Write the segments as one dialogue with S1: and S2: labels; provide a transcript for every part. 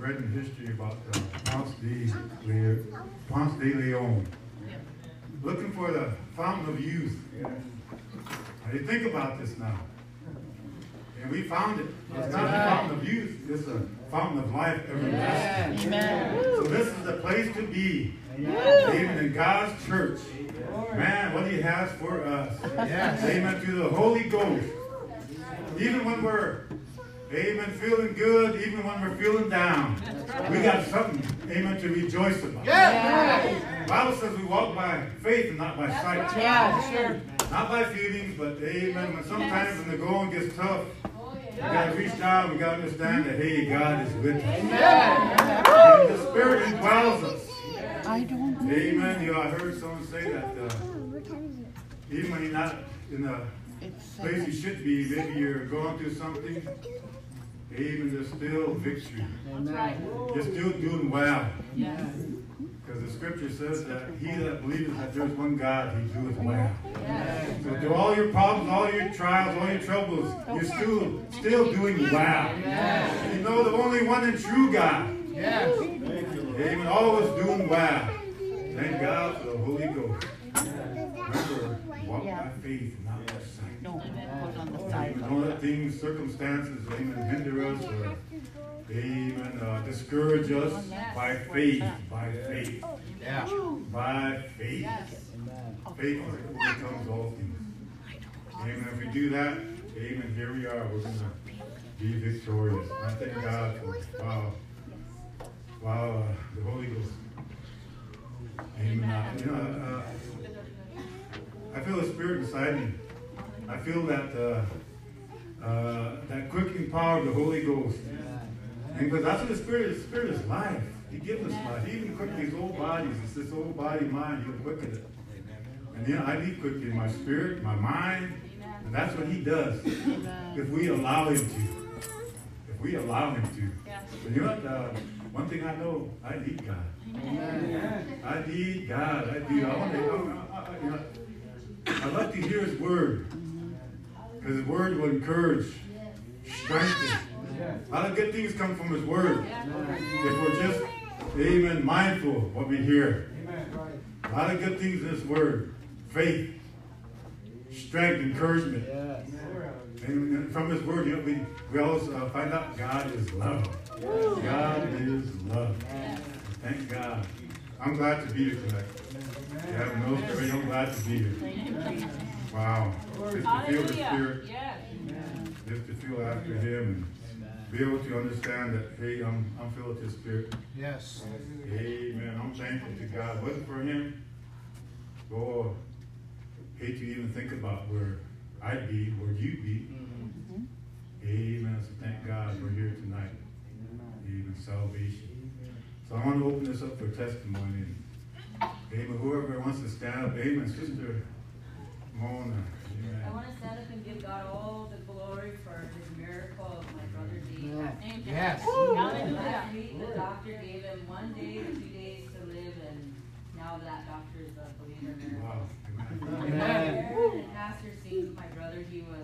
S1: read in history about uh, Ponce de Leon. Ponce de Leon. Looking for the fountain of youth. Now, you think about this now. And we found it. It's not a fountain of youth. It's a fountain of life everlasting.
S2: Amen.
S1: So this is the place to be. Even in God's church. Man, what he has for us. Amen. To the Holy Ghost. Even when we're, amen, feeling good, even when we're feeling down, we got something, amen, to rejoice about. The Bible says we walk by faith and not by sight.
S2: Yeah, sure.
S1: Not by feelings, but amen. When sometimes when the going gets tough, we gotta reach down, we gotta understand that hey, God is with us. And the Spirit indwells us.
S2: I don't know.
S1: Amen. You know, I heard someone say that uh, even when you're not in the place you should be, maybe you're going through something. Amen. There's still victory. You're still doing well. Because the scripture says that he that believeth that there's one God, he doeth well. So through all your problems, all your trials, all your troubles, you're still still doing well. You know the only one and true God. Yes. Amen. Always doing well. Thank God for the Holy Ghost. Remember, walk by faith, not by sight.
S2: no, put on the
S1: Amen.
S2: side.
S1: Don't let things, circumstances, amen, hinder us or, amen, uh, discourage us by faith, by faith, Yeah. by faith. Faith overcomes all things. Amen. If we do that, amen, here we are. We're going to be victorious. I thank God for, wow, wow, uh, the Holy Ghost. Amen. Uh, you know, uh, I feel the Spirit inside me. I feel that uh, uh, that quickening power of the Holy Ghost. And because that's what the Spirit is. The Spirit is life. He gives us life. He even quicken these old bodies. It's this old body mind. He'll quicken it. And know, I need quickening my spirit, my mind. And that's what He does. If we allow Him to. If we allow Him to. But you know what? Uh, one thing I know, I need God. I need God. I do. I want to. I, I, I, you know, I love to hear His word because His word will encourage, strengthen. A lot of good things come from His word. If we're just, amen, mindful of what we hear. A lot of good things in His word. Faith, strength, encouragement. And from His word, you know, we, we always uh, find out God is love. God is love. Thank God. I'm glad to be here tonight. You have no story. I'm glad to be here. Wow. Just to feel the Spirit. Just to feel after Him and be able to understand that, hey, I'm, I'm filled with His Spirit.
S3: Yes.
S1: Amen. I'm thankful to God. Wasn't for Him, oh, hate to even think about where I'd be, where you'd be. Amen. So thank God we're here tonight. Amen. Salvation. So I want to open this up for testimony. Amen. Whoever wants to stand up. Amen. Sister Mona.
S4: I want to stand up and give God all the glory for his miracle of my brother Dave.
S3: Yes.
S4: Last week, the doctor gave him one day or two days to live, and now that doctor is a believer miracle.
S1: Wow. Amen.
S3: Amen.
S4: And Pastor seen my brother, he was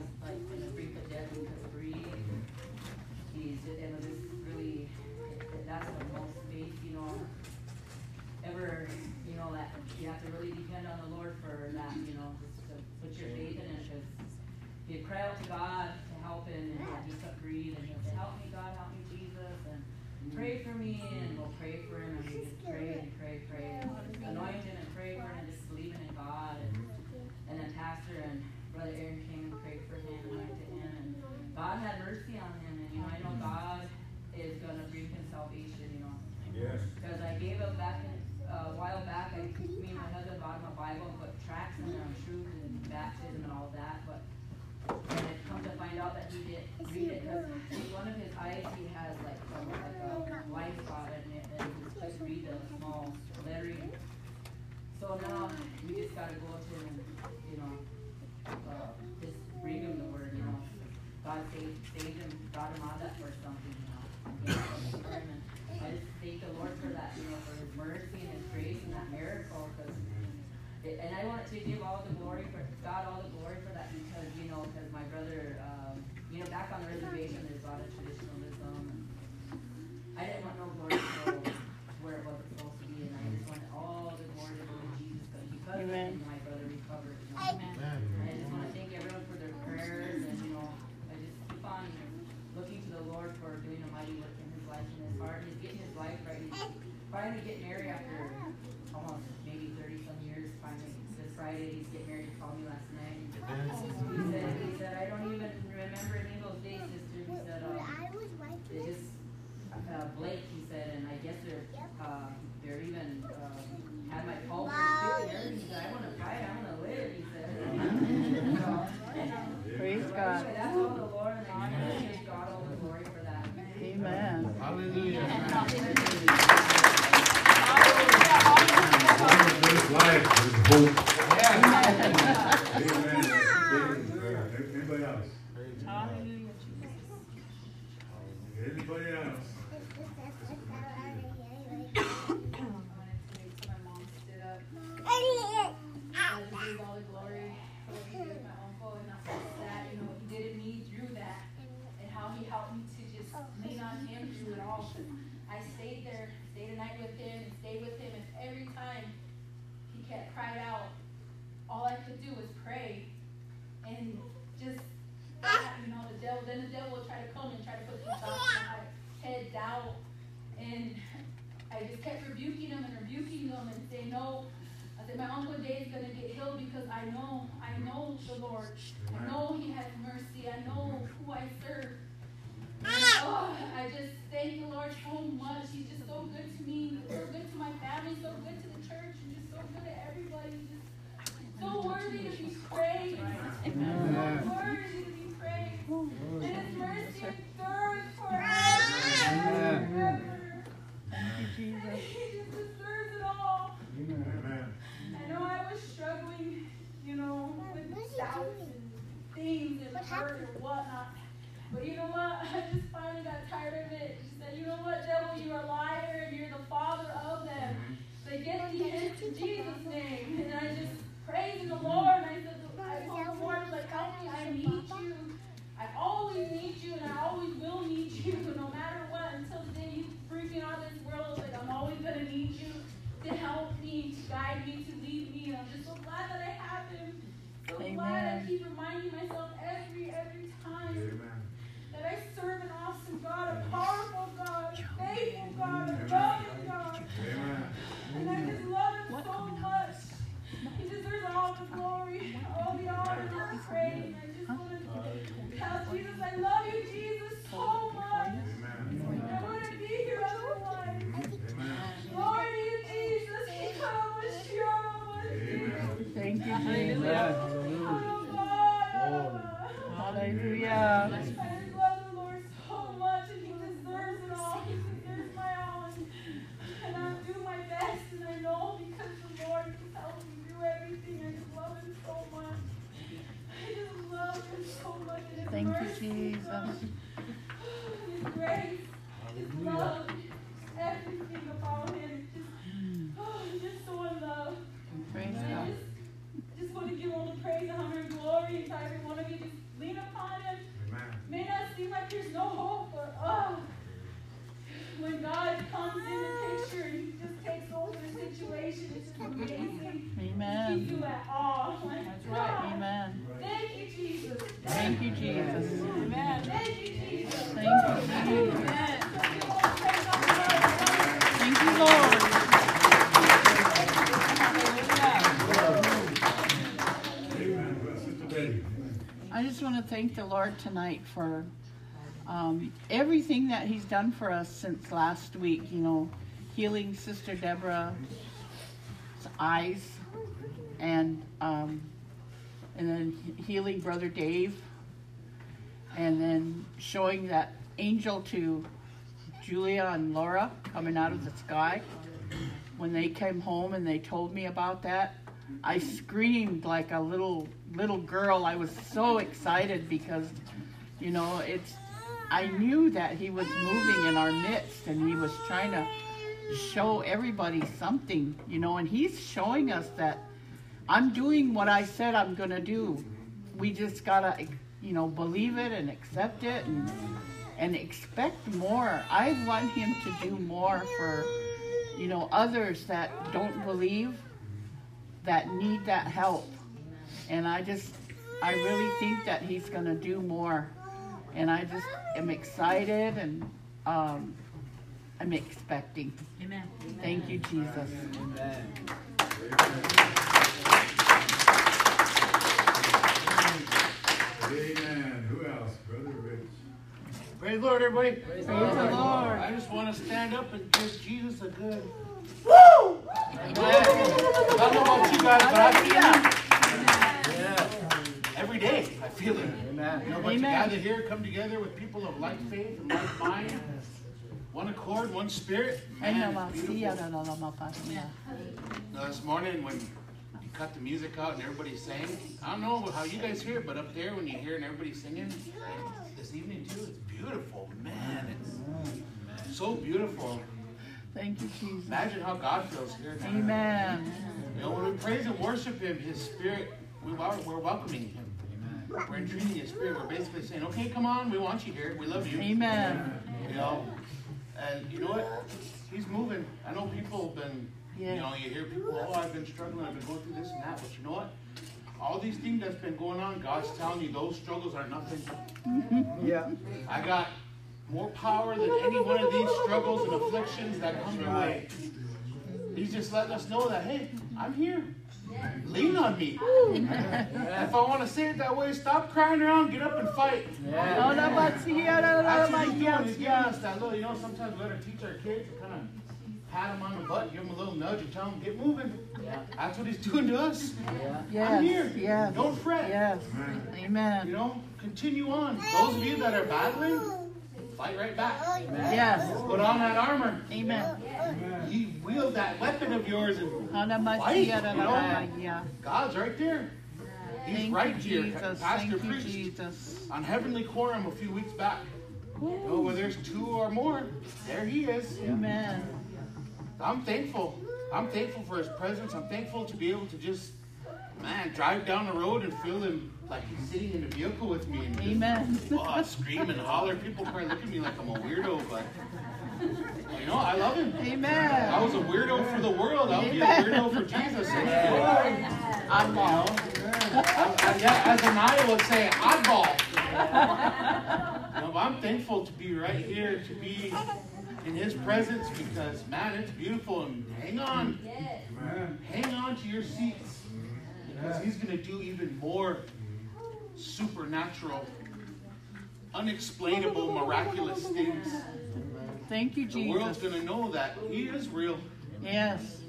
S4: you have to really depend on the Lord for that, you know, just to put your faith in it, because you cry out to God to help him, and he couldn't breathe, and he'll say, help me, God, help me, Jesus, and pray for me, and we'll pray for him, and we just pray and pray, pray, and anoint him and pray for him, and just believing in God, and, and then Pastor and Brother Aaron came and prayed for him, anointed him, and God had mercy on him, and, you know, I know God is gonna bring him salvation, you know,
S1: Yes.
S4: because I gave up back in, a while back, I, me and my husband bought him a Bible and put tracts in there on truth and baptism and all that, but and I come to find out that he didn't read it because one of his eyes he has like a, like a white spot in it and he just read the small lettering. So now we just gotta go to him and you know uh, just bring him the word, you know. God saved, saved him, got him out of that for something, you know. I just thank the Lord for that, you know, for his mercy and grace and that miracle. Cause it, and I want to give all the glory for God, all the glory for that because you know, because my brother, um, you know, back on the reservation, there's a lot of traditionalism. I didn't want no glory to go where it wasn't supposed to be, and I just wanted all the glory to go to Jesus because
S2: Amen.
S4: called me last night. I
S3: know, I know the Lord. I know He has mercy. I know who I serve. Ah! Oh, I just thank the Lord so much. He's just so good
S2: Thank you, Jesus.
S1: Amen.
S2: Thank you, Jesus. Thank you, Lord. I just want to thank the Lord tonight for um, everything that He's done for us since last week. You know, healing Sister Deborah's eyes and. Um, and then healing Brother Dave, and then showing that angel to Julia and Laura coming out of the sky. When they came home and they told me about that, I screamed like a little little girl. I was so excited because, you know, it's I knew that he was moving in our midst and he was trying to show everybody something, you know, and he's showing us that I'm doing what I said I'm gonna do. We just gotta, you know, believe it and accept it and and expect more. I want him to do more for, you know, others that don't believe, that need that help. And I just, I really think that he's gonna do more. And I just am excited and um, I'm expecting.
S4: Amen.
S2: Thank you, Jesus.
S1: Amen. Who else? Brother Rich.
S5: Praise the Lord, everybody.
S2: Praise the Lord.
S5: I just want to stand up and give Jesus a good woo. Amen. I don't know about you guys, but I feel it. Yeah. Every day, I feel it. Amen. You know, but to gather here, come together with people of like faith and like mind, one accord, one spirit. Man. Now, this morning when you cut the music out and everybody sang, I don't know how you guys hear it, but up there when you hear and everybody singing, this evening too, it's beautiful. Man, it's so beautiful.
S2: Thank you, Jesus.
S5: Imagine how God feels here. now.
S2: Amen.
S5: You know, when we praise and worship Him, His Spirit, we, wel- we're welcoming Him. Amen. We're entreating His Spirit. We're basically saying, okay, come on, we want you here. We love you.
S2: Amen.
S5: You know, and you know what? He's moving. I know people have been, you know, you hear people, oh, I've been struggling, I've been going through this and that. But you know what? All these things that's been going on, God's telling you those struggles are nothing.
S6: Yeah.
S5: I got more power than any one of these struggles and afflictions that come your way. He's just letting us know that, hey, I'm here. Lean on me. if I want to say it that way, stop crying around, get up and fight. That's what he's doing. He's giving us that little, you know, sometimes we gotta teach our kids to kind of pat them on the butt, give them a little nudge and tell them, get moving. That's what he's doing to us. I'm here.
S2: Yes, yes,
S5: Don't fret.
S2: yes.
S5: You
S2: Amen.
S5: know, continue on. Those of you that are battling, fight right back.
S2: Yes.
S5: Put on that armor.
S2: Amen.
S5: You wield that weapon of yours, and
S2: Yeah.
S5: Oh, God's right there. He's
S2: Thank
S5: right
S2: you,
S5: here.
S2: Jesus.
S5: Pastor
S2: Thank you,
S5: preached
S2: Jesus.
S5: on Heavenly Quorum a few weeks back. You know, oh, where there's two or more, there He is.
S2: Amen.
S5: I'm thankful. I'm thankful for His presence. I'm thankful to be able to just, man, drive down the road and feel Him like He's sitting in the vehicle with me. And just,
S2: Amen.
S5: Uh, oh, scream and holler. People probably look at me like I'm a weirdo, but you know, I love Him.
S2: Amen.
S5: I was a weirdo for the world. I'll be a weirdo for Jesus. And,
S2: Oddball.
S5: I- yeah, as an Iowa would say, oddball. You know, but I'm thankful to be right here, to be in His presence, because man, it's beautiful. And hang on, hang on to your seats, because He's going to do even more supernatural, unexplainable, miraculous things.
S2: Thank you, Jesus.
S5: The world's going to know that He is real
S2: Yes.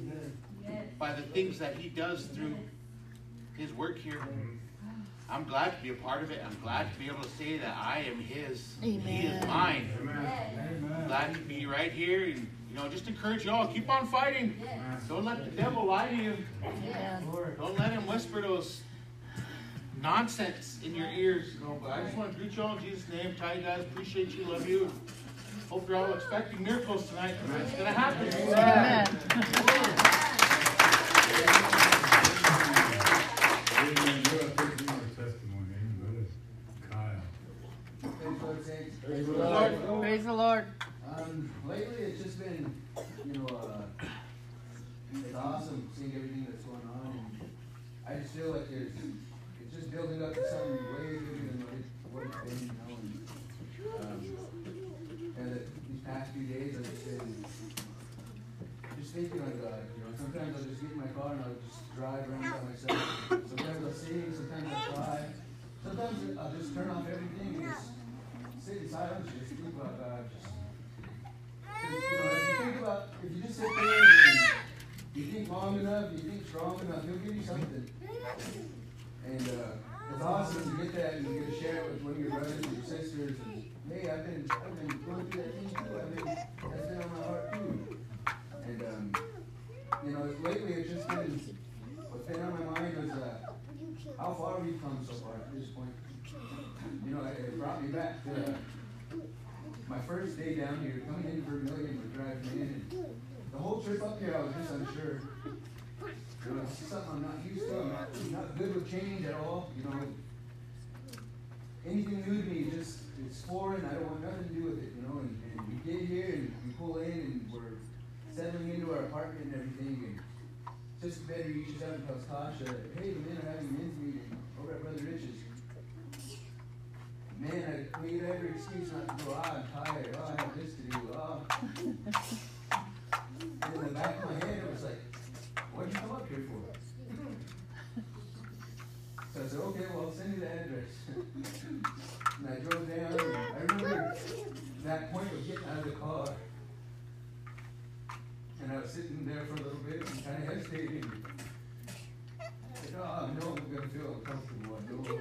S5: by the things that He does through His work here. I'm glad to be a part of it. I'm glad to be able to say that I am His. He is
S2: Amen.
S5: mine.
S1: Amen.
S5: Glad to be right here and you know just encourage y'all. Keep on fighting. Don't let the devil lie to you.
S2: Amen.
S5: Don't let him whisper those nonsense in your ears. You know, but I just want to greet you all in Jesus' name. Tell you guys appreciate you, love you. Hope you're all expecting miracles tonight because it's gonna happen.
S2: Amen.
S1: Amen. You're a personal testimony. Amen. Kyle.
S7: Praise the Lord.
S2: Praise the Lord.
S7: Um, lately, it's just been, you know, uh, it's awesome seeing everything that's going on, and I just feel like there's, it's just building up to something way bigger than what, it, what it's been, and, um, and the, these past few days, I've just been just thinking on God, you know, sometimes I'll just get in my car and I'll just drive around by myself, sometimes I'll sing, sometimes I'll cry, sometimes I'll just turn off everything and just sit in silence, just think about God, just you know, if you think about, if you just sit there and you think long enough, you think strong enough, he'll give you something. And uh, it's awesome to get that and you get to share it with one of your brothers and your sisters. And hey, I've been, I've been going through that thing too. I've been, that's been on my heart too. And um, you know, lately it's just been what's been on my mind was uh, how far we've come so far at this point. You know, it, it brought me back to uh, my first day down here, coming in for a million, we're Drive Man. The whole trip up here, I was just unsure. You know, something I'm not used to. I'm not, not good with change at all. You know, anything new to me, just it's foreign. I don't want nothing to do with it. You know, and, and we get here and we pull in and we're settling into our apartment and everything. And just better reaches out and tells Tasha, "Hey, the men are having men's meeting over at Brother Rich's." Man, I made every excuse not to go. Ah, I'm tired. Oh, I have this to do. Oh. In the back of my head, it was like, what'd you come up here for? So I said, okay, well, I'll send you the address. and I drove down, and I remember that point of getting out of the car. And I was sitting there for a little bit and kind of hesitating. I said, oh, I know I'm going to feel uncomfortable. I know,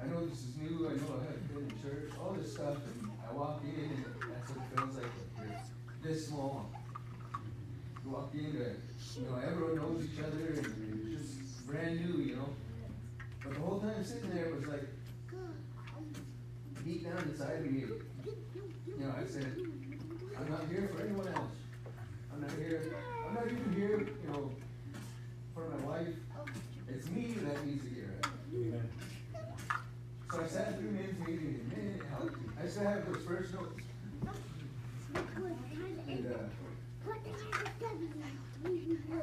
S7: I know this is new. I know I haven't been in church. All this stuff. And I walk in, and that's what it feels like. This small. You walk in, uh, you know, everyone knows each other, and it's just brand new, you know. But the whole time sitting there it was like, deep down inside of me, you know, I said, I'm not here for anyone else. I'm not here, I'm not even here, you know, for my wife. It's me that needs to get right. So I sat through men's meeting, and man, it helped me. I still have those first notes. And, uh,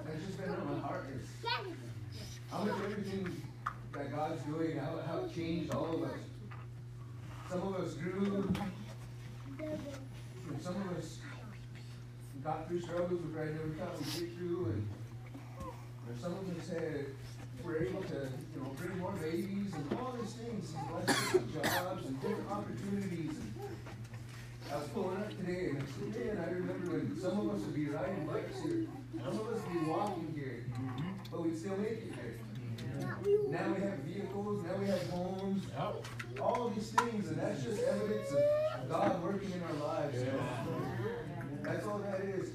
S7: that's just been how much everything that God's doing, how, how it changed all of us. Some of us grew, and some of us got through struggles we probably never thought we'd get through, and some of us were able to, you know, bring more babies and all these things, and jobs and different opportunities. Was pulling up today, and I said, man, I remember when some of us would be riding bikes here, some of us would be walking here, but we'd still make it here. Now we have vehicles, now we have homes, all these things, and that's just evidence of God working in our lives. you know. That's all that is.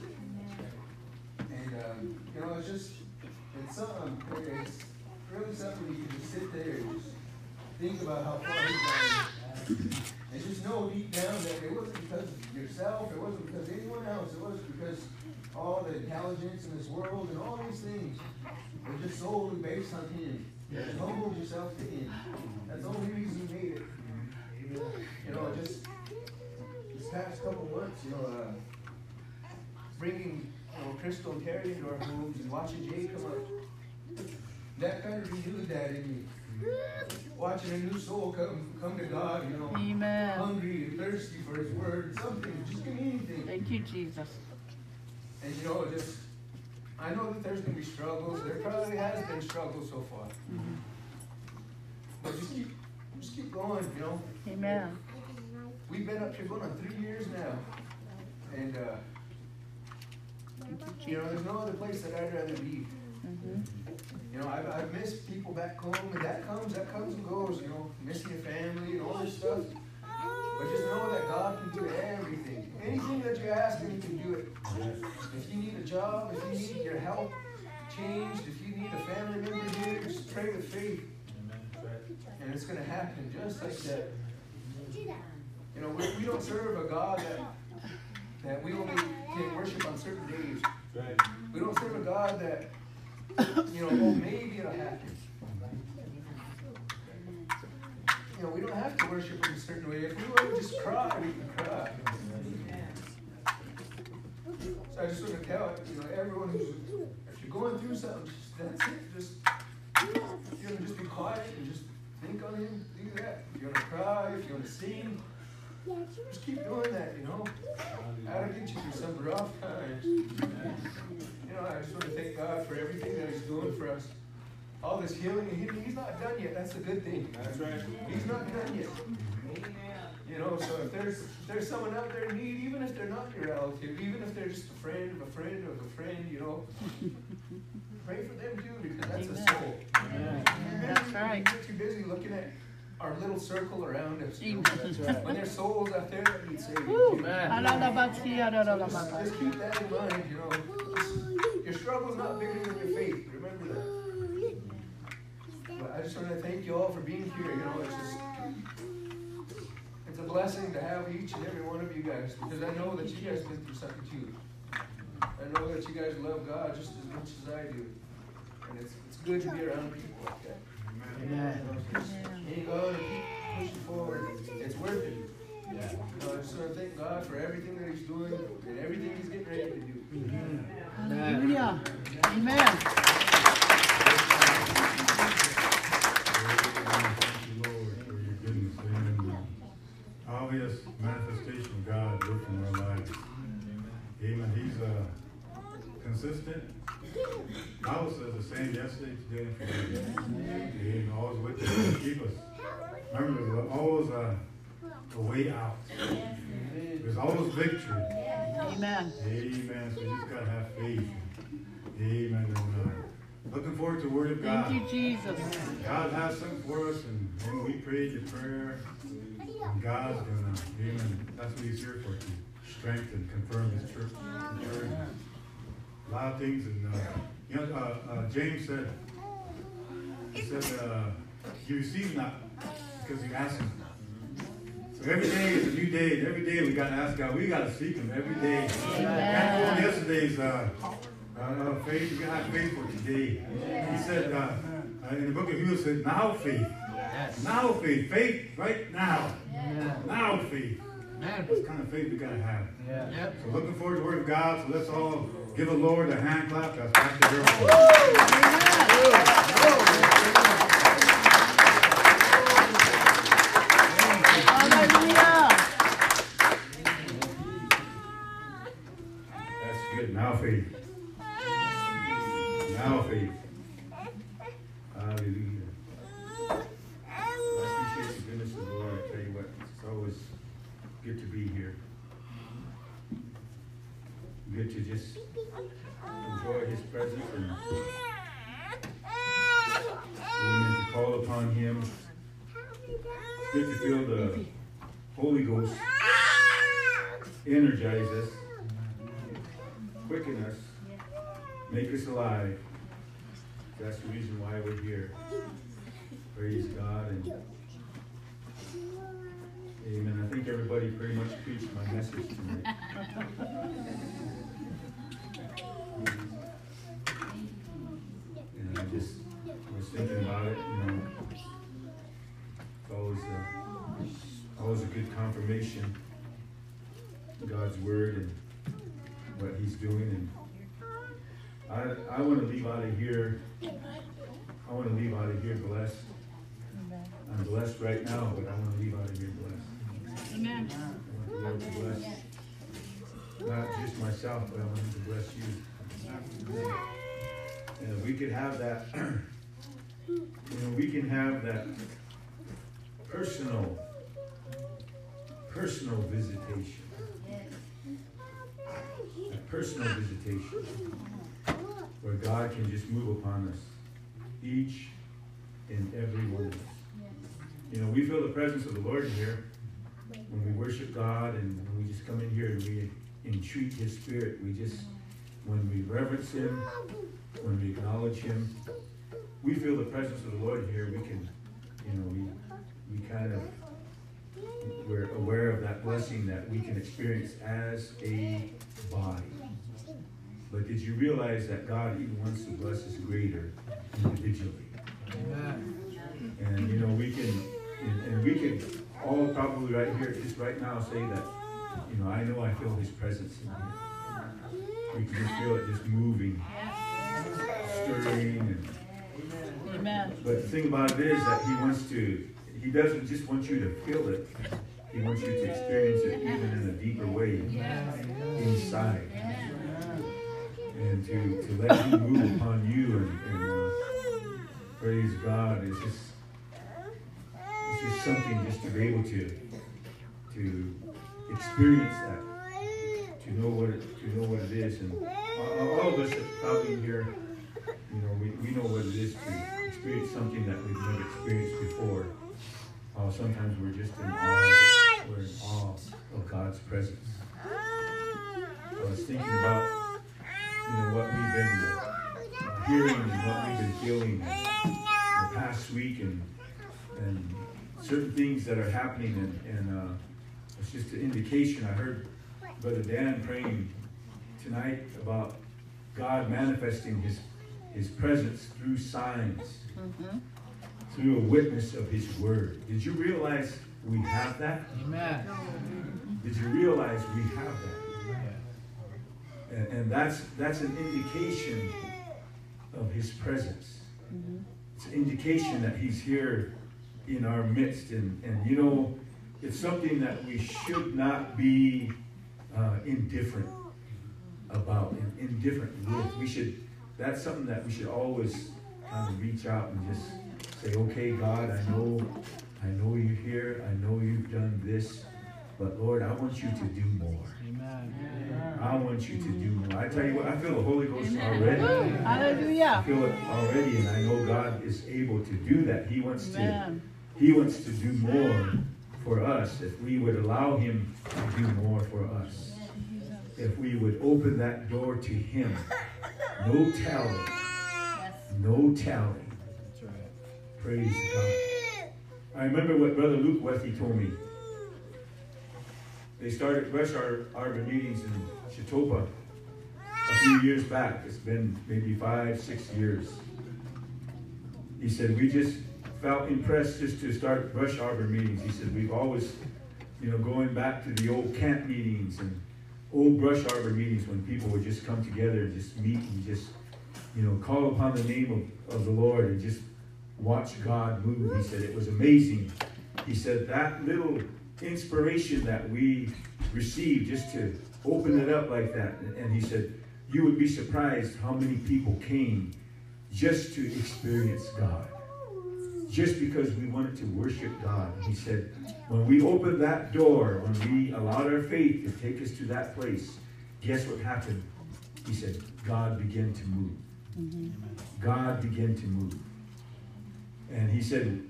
S7: And, um, you know, it's just, it's something, it's really something you can just sit there and just think about how far He's you. And just know deep down that it wasn't because of yourself, it wasn't because of anyone else, it was because all the intelligence in this world and all these things were just solely based on Him. You just humbled yourself to Him. That's the only reason He made it. You know, just this past couple months, you know, uh, bringing you know, Crystal and Terry into our homes and watching Jay come up, that kind of renewed that in me. Watching a new soul come come to God, you know,
S2: Amen.
S7: hungry and thirsty for His Word, something, just give me anything.
S2: Thank you, Jesus.
S7: And you know, just I know that there's gonna be struggles. There probably has been struggles so far. But just keep just keep going, you know.
S2: Amen.
S7: We've been up here going on three years now. And uh,
S2: you,
S7: know, there's no other place that I'd rather be.
S2: Mhm.
S7: You know, I've, I've missed people back home, and that comes, that comes and goes, you know, missing your family and all this stuff. But just know that God can do everything. Anything that you ask Him, He can do it. If you need a job, if you need your health changed, if you need a family member here, just pray with faith. And it's going to happen just like that. You know, we, we don't serve a God that, that we only can worship on certain days. We don't serve a God that, you know, oh, maybe it'll happen. You know, we don't have to worship in a certain way. If we want to just cry, we can cry. So I just want to tell you know everyone who's if you're going through something, just, that's it. Just you know, just be quiet and just think on Him. Do that. If you want to cry, if you want to sing, just keep doing that. You know, that'll get you through some rough times. You know, I just want to thank God for everything that He's doing for us. All this healing, and healing, He's not done yet. That's a good thing.
S1: That's right.
S7: He's not done yet. Amen. You know, so if there's if there's someone out there in need, even if they're not your relative, even if they're just a friend of a friend of a friend, you know, pray for them too because that's a soul.
S2: That's right.
S7: We get too busy looking at our little circle around us. you know.
S2: Amen.
S7: When there's souls out there that need saving.
S2: Woo.
S7: you know.
S2: Alalabatsi,
S7: Just, just keep that in mind, you know. Your struggle's not bigger than your faith. Remember that. But I just want to thank you all for being here. You know, it's just it's a blessing to have each and every one of you guys because I know that you guys been through something too. I know that you guys love God just as much as I do. And it's, it's good to be around people like that.
S8: Amen.
S7: You know, just hang keep pushing forward. It's worth it. You know, I just to thank God for everything that He's doing and everything He's getting ready to do.
S2: Hallelujah. Amen.
S6: Thank you, Lord, for your goodness and obvious manifestation of God working in our lives. Amen. He's uh, consistent. Bible says the same yesterday, today, and forever. Amen. Always with us to keep us. Remember, there's always a, a way out. There's always victory.
S2: Amen.
S6: Amen. So you just gotta have faith. Amen. Uh, looking forward to the Word of God.
S2: Thank you, Jesus.
S6: God has something for us, and when we prayed the prayer, and God's gonna, amen, that's what He's here for, to strengthen, confirm His church. A lot of things, and, uh, you know, uh, uh, James said, he said, uh, you receive not because you ask Him. So every day is a new day, every day we gotta ask God, we gotta seek Him every day. And on yesterday's, uh, uh, uh, faith, you gotta have faith for today. He said, uh, uh, in the book of Hebrews, said, now faith. Now faith. Faith right now. Now faith. Man, what kind of faith we gotta have?
S8: Yep.
S6: So looking forward to the Word of God. So let's all give the Lord a hand clap. That's Pastor Gerald. Now faith. Now faith. Hallelujah. I appreciate the goodness of the Lord. I tell you what, it's always good to be here. Good to just enjoy His presence and amen, to call upon Him. It's good to feel the Holy Ghost energize us, quicken us, make us alive. That's the reason why we're here. Praise God and Amen. I think everybody pretty much preached my message tonight. And I just was thinking about it, you know. It's always a, always a good confirmation. God's word and what He's doing, and I I want to leave out of here. I want to leave out of here blessed. I'm blessed right now, but I want to leave out of here blessed.
S2: Amen.
S6: I want to bless not just myself, but I want Him to bless you. And if we could have that, you know, we can have that personal, personal visitation. That personal visitation where God can just move upon us, each and every one of us. You know, we feel the presence of the Lord here when we worship God and when we just come in here and we entreat His Spirit. We just, when we reverence Him, when we acknowledge Him, we feel the presence of the Lord here. We can, you know, we, we kind of, we're aware of that blessing that we can experience as a body. But did you realize that God even wants to bless us greater individually? And you know, we can, and, and we can all probably right here, just right now, say that, you know, I know I feel His presence in here. We can just feel it just moving, stirring, and
S2: Amen.
S6: but the thing about it is that he wants to, he doesn't just want you to feel it, he wants you to experience it even in a deeper way inside. And to, to let him move upon you and, and uh, praise God is just, it's just something just to be able to, to experience that, to know what it, to know what it is. And all, all of us probably here, you know, we, we know what it is to experience something that we've never experienced before. Uh, sometimes we're just in awe, we're in awe of God's presence. I was thinking about, you know, what we've been hearing and what we've been feeling the past week and, and certain things that are happening and, and uh, It's just an indication. I heard Brother Dan praying tonight about God manifesting his, his presence through signs,
S2: Mm-hmm.
S6: Through a witness of his word. Did you realize we have that?
S8: Amen.
S6: Did you realize we have that? And, and that's that's an indication of his presence. It's an indication that he's here in our midst. And, and you know, it's something that we should not be uh, indifferent about, and indifferent with. We should, that's something that we should always kind of reach out and just say, okay, God, I know, I know you're here. I know you've done this. But Lord, I want you to do more.
S8: Amen.
S6: I want you to do more. I tell you what, I feel the Holy Ghost already. I
S2: Hallelujah.
S6: feel it already, and I know God is able to do that. He wants to. He wants to do more for us if we would allow Him to do more for us. If we would open that door to Him. No telling. No telling. Praise God. I remember what Brother Luke Westy told me. They started Brush Ar- Arbor meetings in Chitopa a few years back. It's been maybe five, six years. He said, we just felt impressed just to start Brush Arbor meetings. He said, we've always, you know, going back to the old camp meetings and old Brush Arbor meetings when people would just come together and just meet and just, you know, call upon the name of, of the Lord and just watch God move. He said it was amazing. He said that little inspiration that we received just to open it up like that. And he said, you would be surprised how many people came just to experience God. Just because we wanted to worship God. He said, when we opened that door, when we allowed our faith to take us to that place, guess what happened? He said, God began to move. Mm-hmm. God began to move. And he said,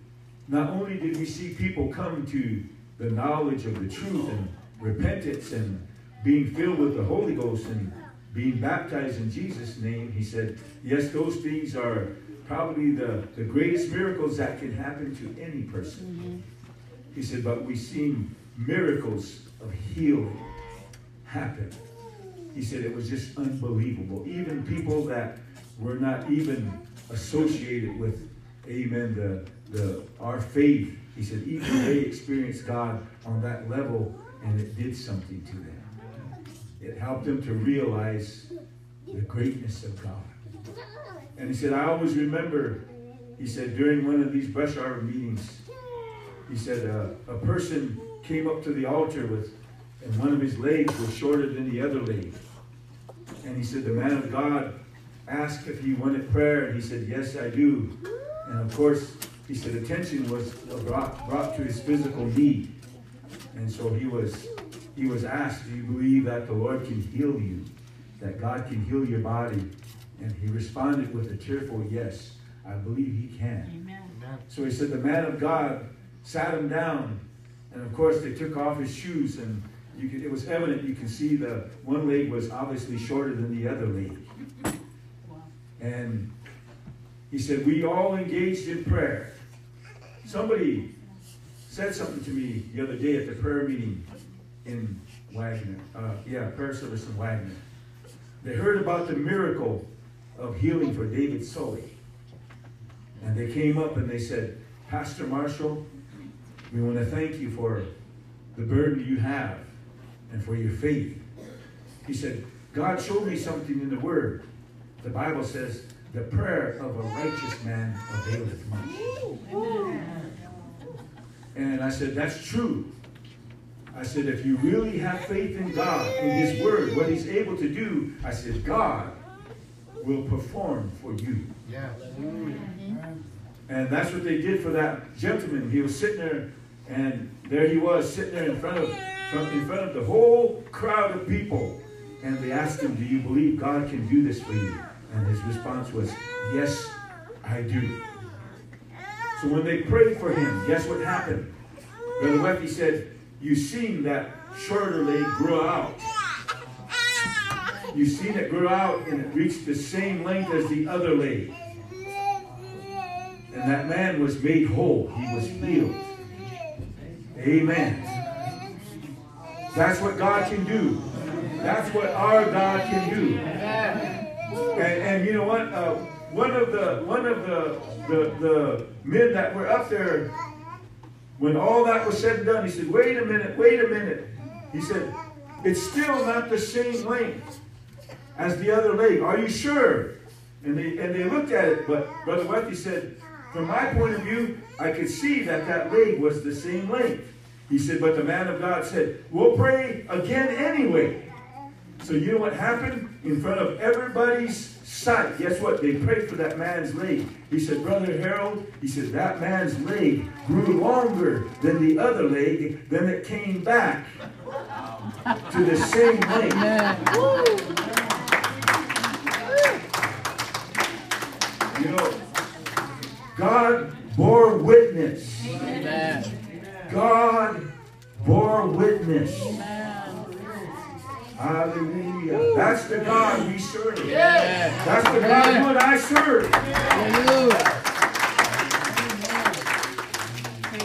S6: not only did we see people come to the knowledge of the truth and repentance and being filled with the Holy Ghost and being baptized in Jesus' name, he said, yes, those things are probably the, the greatest miracles that can happen to any person. Mm-hmm. He said, but we've seen miracles of healing happen. He said it was just unbelievable. Even people that were not even associated with, amen, the, the, our faith, he said, even they experienced God on that level and it did something to them. It helped them to realize the greatness of God. And he said, I always remember, he said, during one of these brush arbor meetings, he said, uh, a person came up to the altar with, and one of his legs was shorter than the other leg. And he said, the man of God asked if he wanted prayer, and he said, yes, I do. And of course, he said attention was brought, brought to his physical need. And so he was, he was asked, do you believe that the Lord can heal you? That God can heal your body? And he responded with a tearful yes, I believe he can.
S2: Amen.
S6: So he said the man of God sat him down, and of course they took off his shoes, and you could, it was evident you can see the one leg was obviously shorter than the other leg. And he said we all engaged in prayer. Somebody said something to me the other day at the prayer meeting in Wagner. Uh, yeah, prayer service in Wagner. They heard about the miracle of healing for David Sully. And they came up and they said, Pastor Marshall, we want to thank you for the burden you have and for your faith. He said, God showed me something in the Word. The Bible says, the prayer of a righteous man availeth much. And I said, that's true. I said, if you really have faith in God, in His Word, what He's able to do, I said, God will perform for you.
S8: Yes.
S6: And that's what they did for that gentleman. He was sitting there, and there he was sitting there in front of in front of the whole crowd of people. And they asked him, "Do you believe God can do this for you?" And his response was, "Yes, I do." So when they prayed for him, guess what happened? Brother Weffy said, "You seen that shorter leg grow out." You seen it grow out and it reached the same length as the other leg. And that man was made whole. He was healed. Amen. That's what God can do. That's what our God can do. And, and you know what? Uh, one of the one of the, the the men that were up there, when all that was said and done, he said, "Wait a minute, wait a minute." He said, "It's still not the same length as the other leg. Are you sure?" And they and they looked at it, but Brother Wethy said, "From my point of view, I could see that that leg was the same length." He said, "But the man of God said, we'll pray again anyway." So you know what happened? In front of everybody's sight, guess what? They prayed for that man's leg. He said, Brother Harold, he said, that man's leg grew longer than the other leg, then it came back to the same length. You know, God bore witness. God bore witness. Hallelujah. That's the God we serve. That's the God you I serve.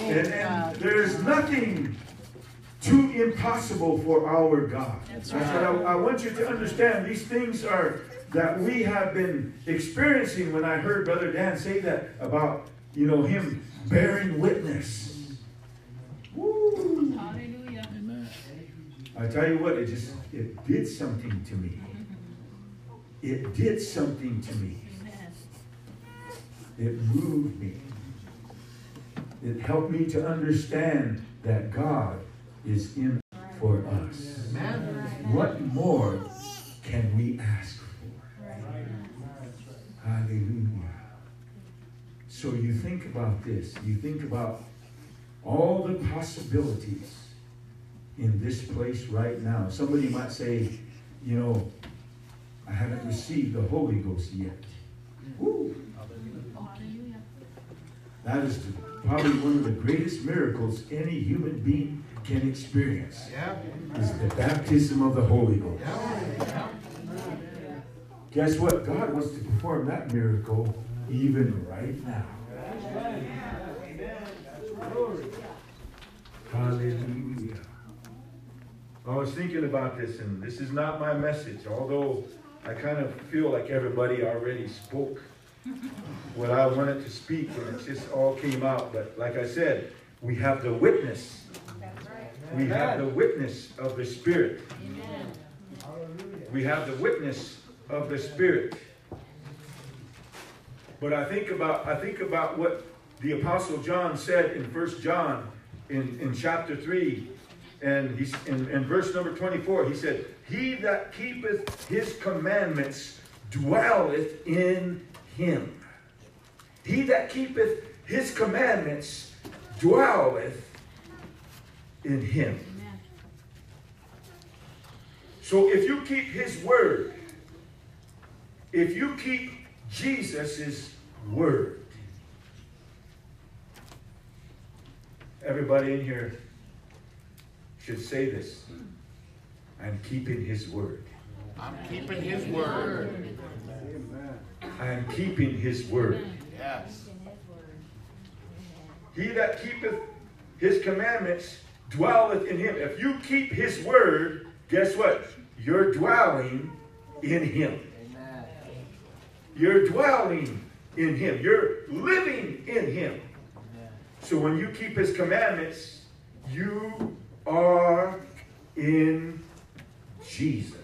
S6: And, and there's nothing too impossible for our God. That's what I, I want you to understand. These things are that we have been experiencing when I heard Brother Dan say that about, you know, him bearing witness. Woo. I tell you what, it just it did something to me. It did something to me. It moved me. It helped me to understand that God is in for us. What more can we ask for? Hallelujah. So you think about this. You think about all the possibilities in this place right now. Somebody might say, you know, I haven't received the Holy Ghost yet. Woo. That is the, probably one of the greatest miracles any human being can experience. Is the baptism of the Holy Ghost. Guess what? God wants to perform that miracle even right now. Hallelujah. I was thinking about this, and this is not my message, although I kind of feel like everybody already spoke what I wanted to speak, and it just all came out. But like I said, we have the witness. We have the witness of the Spirit. We have the witness of the Spirit. But I think about I think about what the Apostle John said in First John in, in chapter 3 and he's in, in verse number 24 he said he that keepeth his commandments dwelleth in him. He that keepeth his commandments dwelleth in him. So if you keep his word if you keep jesus' word everybody in here should say this. I'm keeping his word.
S5: I'm keeping his word.
S6: I'm keeping his word.
S5: Yes.
S6: He that keepeth his commandments dwelleth in him. If you keep his word, guess what? You're dwelling in him. You're dwelling in him. You're living in him. So when you keep his commandments, you are in Jesus.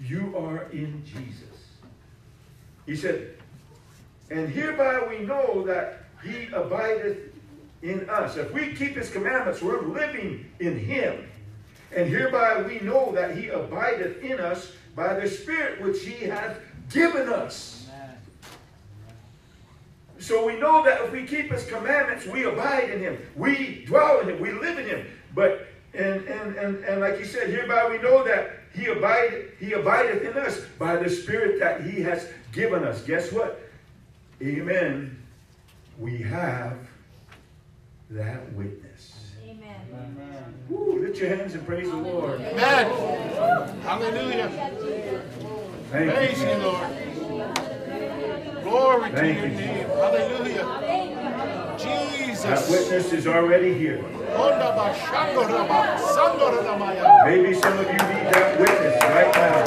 S6: You are in Jesus. He said, and hereby we know that he abideth in us. If we keep his commandments, we're living in him. And hereby we know that he abideth in us by the Spirit which he hath given us. So we know that if we keep his commandments, we abide in him. We dwell in him. We live in him. But and and and, and like he said, hereby we know that he abide he abideth in us by the Spirit that he has given us. Guess what? Amen. We have that witness.
S4: Amen.
S6: Woo, lift your hands and praise the Lord.
S5: Amen. Hallelujah.
S6: Thank
S5: Praise
S6: you.
S5: you, Lord. Glory to your
S6: you,
S5: name. Hallelujah.
S4: Thank.
S5: Jesus.
S6: That witness is already here.
S5: Onda ba shando raba, sando ramaya.
S6: Maybe some of you need that witness right now.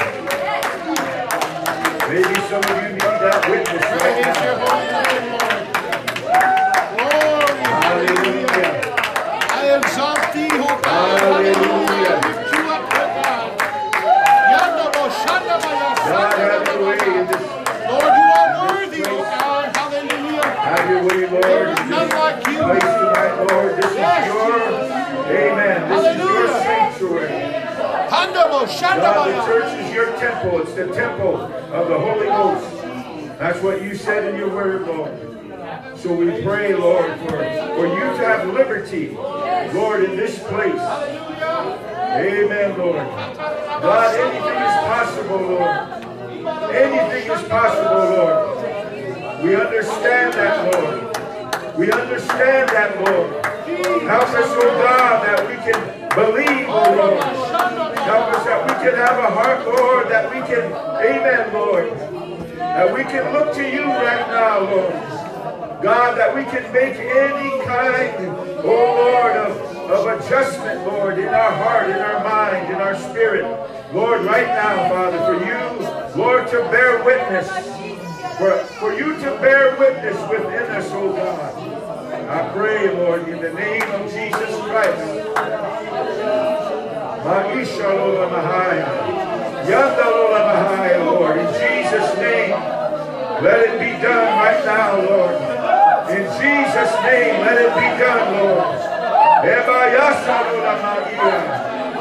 S6: Maybe some of you need that witness right now.
S5: holy name, Lord. Glory, hallelujah.
S6: Hallelujah.
S5: I exalt thee, O God.
S6: Hallelujah.
S5: I lift you up, O God. Yanda bo shanda ba ya,
S6: God,
S5: sando
S6: have your way in
S5: ramaya.
S6: this.
S5: Lord, you are worthy, O God. Hallelujah.
S6: Have your way, Lord.
S5: There
S6: in
S5: is
S6: this
S5: none like you.
S6: Place tonight, Lord. This is
S5: Yes,
S6: your, amen. This is your
S5: Hallelujah.
S6: sanctuary.
S5: Handa bo shanda ba
S6: God, the church is your temple. It's the temple of the Holy Ghost. That's what you said in your word, Lord. So we pray, Lord, for, for you to have liberty, Lord, in this place. Amen, Lord. God, anything is possible, Lord. Anything is possible, Lord. We understand that, Lord. We understand that, Lord. Help us, oh God, that we can believe, oh Lord. Help us that we can have a heart, Lord, that we can, amen, Lord. That we can look to you right now, Lord. God, that we can make any kind, oh Lord, of, of adjustment, Lord, in our heart, in our mind, in our spirit. Lord, right now, Father, for you, Lord, to bear witness, for, for you to bear witness within us, oh God. I pray, Lord, in the name of Jesus Christ. Mahaya. Lord. In Jesus' name, let it be done right now, Lord. In Jesus' name, let it be done, Lord.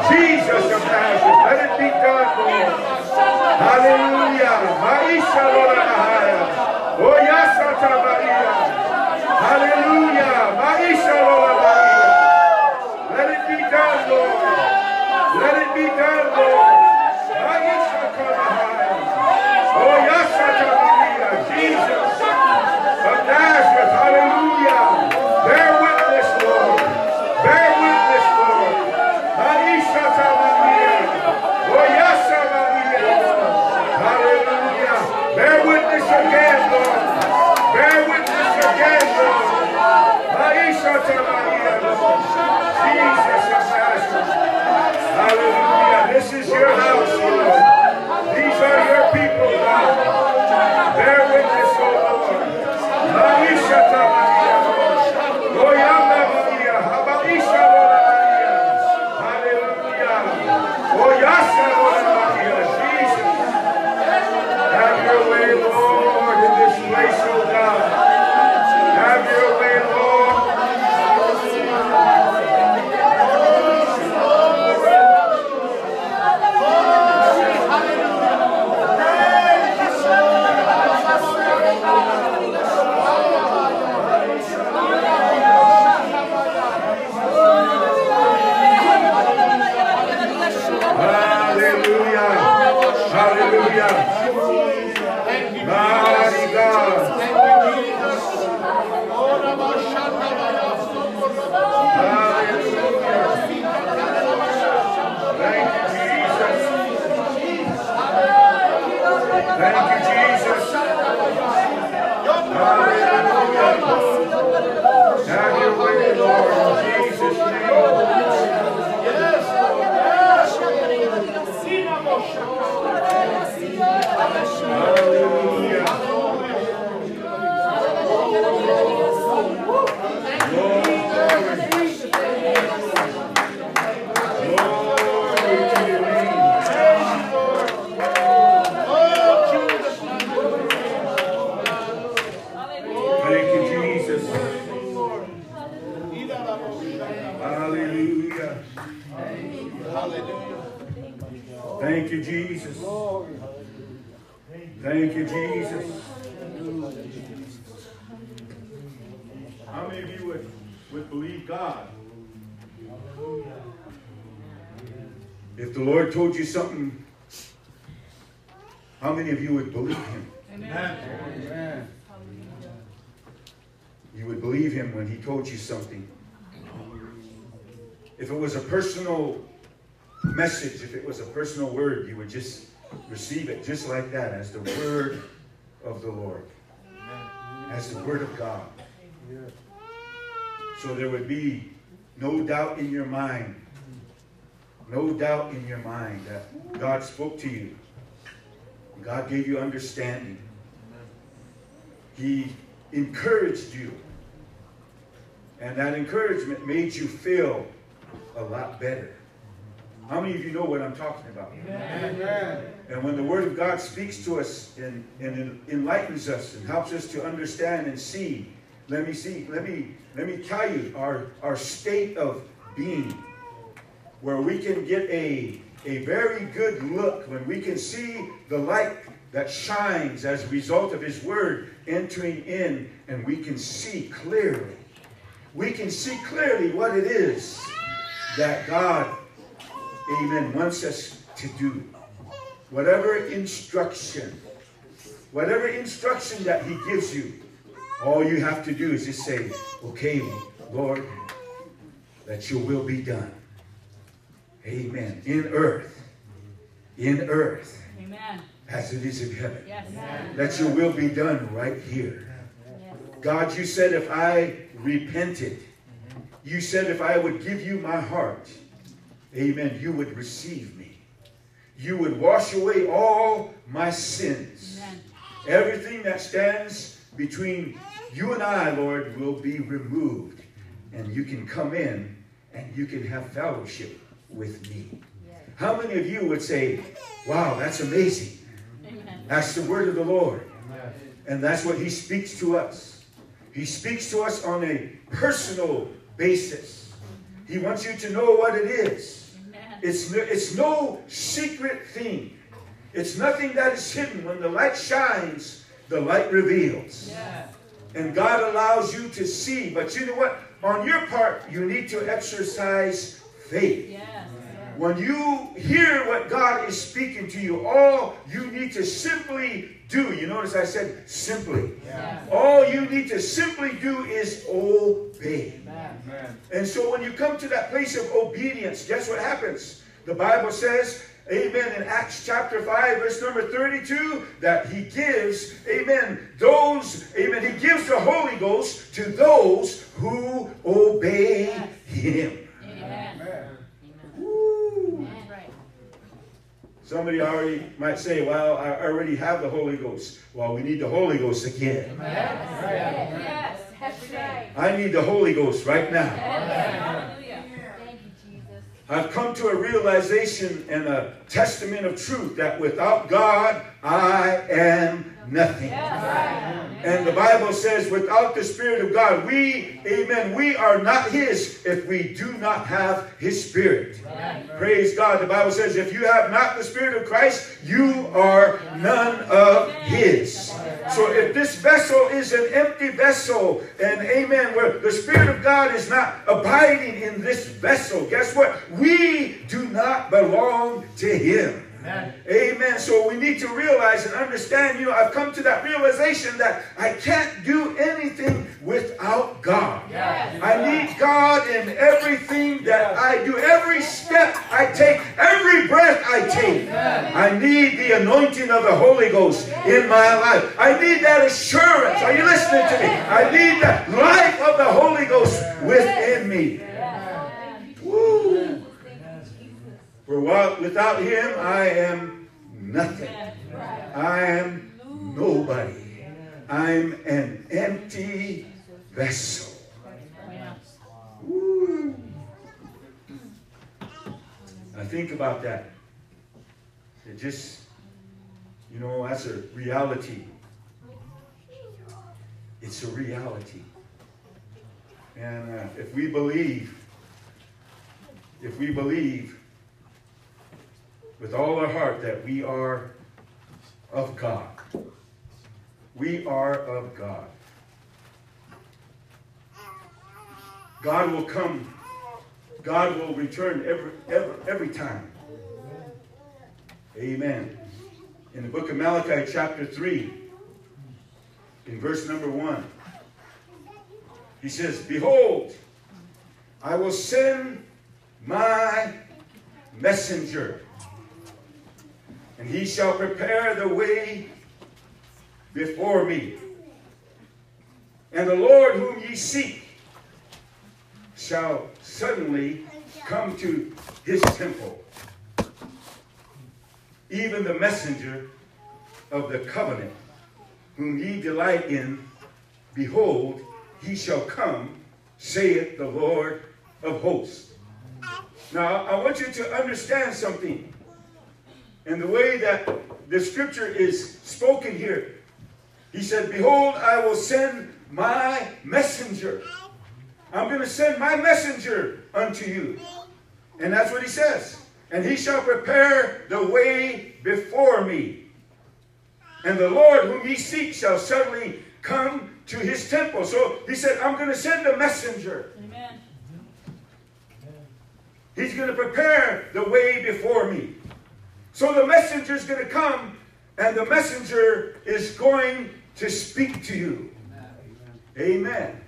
S6: Jesus of Nazareth, let it be done, Lord. Hallelujah. God? If the Lord told you something, how many of you would believe Him? You would believe Him when He told you something. If it was a personal message, if it was a personal word, you would just receive it just like that as the word of the Lord, as the word of God. So there would be no doubt in your mind, no doubt in your mind that God spoke to you. God gave you understanding. He encouraged you. And that encouragement made you feel a lot better. How many of you know what I'm talking about?
S8: Amen.
S6: And when the Word of God speaks to us and, and enlightens us and helps us to understand and see, let me see, let me let me tell you our, our state of being, where we can get a, a very good look, when we can see the light that shines as a result of His Word entering in, and we can see clearly. We can see clearly what it is that God, amen, wants us to do. Whatever instruction, whatever instruction that He gives you, all you have to do is just say, okay, Lord, that your will be done. Amen. In earth, in earth,
S9: Amen.
S6: as it is in heaven.
S9: Yes.
S6: Let your will be done right here. God, you said if I repented, you said if I would give you my heart, amen, you would receive me. You would wash away all my sins.
S9: Amen.
S6: Everything that stands between you and I, Lord, will be removed. And you can come in and you can have fellowship with me. How many of you would say, wow, that's amazing?
S9: Amen.
S6: That's the word of the Lord. And that's what he speaks to us. He speaks to us on a personal basis. He wants you to know what it is.
S9: Amen.
S6: It's no, it's no secret thing. It's nothing that is hidden. When the light shines, the light reveals.
S9: Yes.
S6: And God allows you to see. But you know what? On your part, you need to exercise faith.
S9: Yes.
S6: When you hear what God is speaking to you, all you need to simply do, you notice I said simply.
S9: Yes.
S6: All you need to simply do is obey.
S8: Amen.
S6: And so when you come to that place of obedience, guess what happens? The Bible says, amen, in Acts chapter 5, verse number 32, that he gives, amen, those, amen, he gives the Holy Ghost to those who obey him.
S9: Amen.
S6: Woo.
S9: That's right.
S6: Somebody already might say, well, I already have the Holy Ghost. Well, we need the Holy Ghost again.
S9: Yes. That's right.
S6: I need the Holy Ghost right now. I've come to a realization and a testament of truth that without God, I am nothing. And the Bible says, without the Spirit of God, we, amen, we are not His if we do not have His Spirit. Praise God. The Bible says, if you have not the Spirit of Christ, you are none of His. So if this vessel is an empty vessel, and amen, where the Spirit of God is not abiding in this vessel, guess what? We do not belong to Him. Amen. So we need to realize and understand, you know, I've come to that realization that I can't do anything without God. I need God in everything that I do, every step I take, every breath I take. I need the anointing of the Holy Ghost in my life. I need that assurance. Are you listening to me? I need the life of the Holy Ghost within me. Woo. For without him, I am nothing. I am nobody. I'm an empty vessel. Now think about that. It just, you know, that's a reality. It's a reality. And uh, if we believe, if we believe with all our heart that we are of God, we are of God. God will come. God will return every, every, every time. Amen. In the book of Malachi, chapter 3, in verse number 1, he says, Behold, I will send my messenger, and he shall prepare the way before me. And the Lord whom ye seek shall suddenly come to his temple. Even the messenger of the covenant, whom ye delight in, behold, he shall come, saith the Lord of hosts. Now, I want you to understand something. And the way that the scripture is spoken here, he said, Behold, I will send my messenger. I'm going to send my messenger unto you. And that's what he says. And he shall prepare the way before me. And the Lord whom ye seek shall suddenly come to his temple. So he said, I'm going to send a messenger.
S2: Amen.
S6: He's going to prepare the way before me. So the messenger is going to come, and the messenger is going to speak to you. Amen.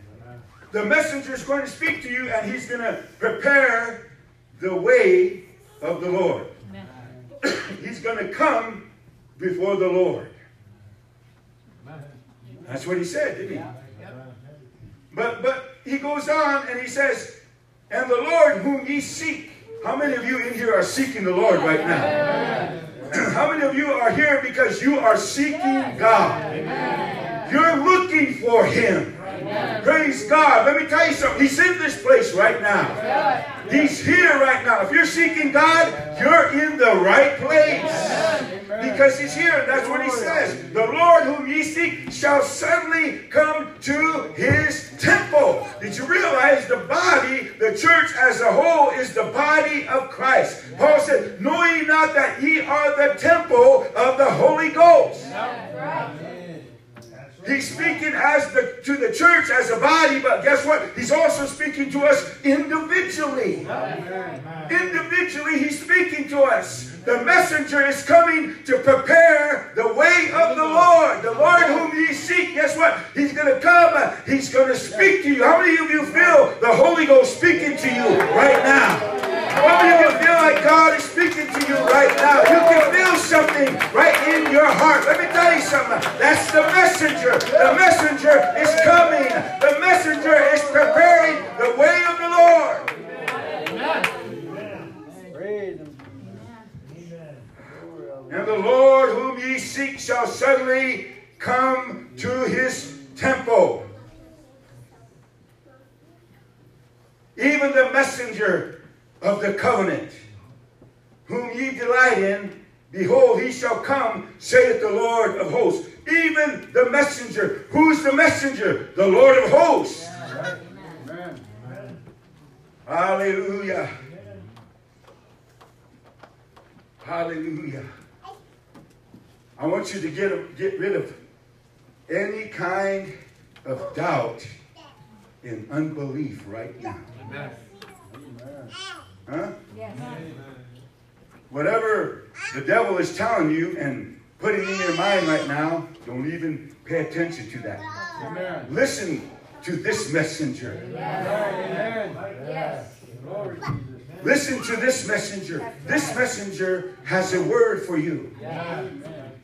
S6: The messenger is going to speak to you, and he's going to prepare the way of the Lord. he's going to come before the Lord. That's what he said, didn't he? But but he goes on and he says, and the Lord whom ye seek. How many of you in here are seeking the Lord right now? How many of you are here because you are seeking God? You're looking for Him. Praise God. Let me tell you something. He's in this place right now. He's here right now. If you're seeking God, you're in the right place. Because he's here, and that's what he says. The Lord whom ye seek shall suddenly come to his temple. Did you realize the body, the church as a whole, is the body of Christ? Paul said, Know ye not that ye are the temple of the Holy Ghost? He's speaking as the to the church as a body, but guess what? He's also speaking to us individually. Individually, he's speaking to us. The messenger is coming to prepare the way of the Lord. The Lord whom ye seek, guess what? He's going to come. He's going to speak to you. How many of you feel the Holy Ghost speaking to you right now? How many of you feel like God is speaking to you right now? You can feel something right in your heart. Let me tell you something. That's the messenger. The messenger is coming. The messenger is preparing the way of the Lord. And the Lord whom ye seek shall suddenly come to his temple. Even the messenger of the covenant, whom ye delight in, behold, he shall come, saith the Lord of hosts. Even the messenger. Who's the messenger? The Lord of hosts. Hallelujah. Hallelujah. I want you to get, get rid of any kind of doubt and unbelief right now. Amen. Huh? Whatever the devil is telling you and putting in your mind right now, don't even pay attention to that. Amen. Listen to this messenger. Listen to this messenger. This messenger has a word for you.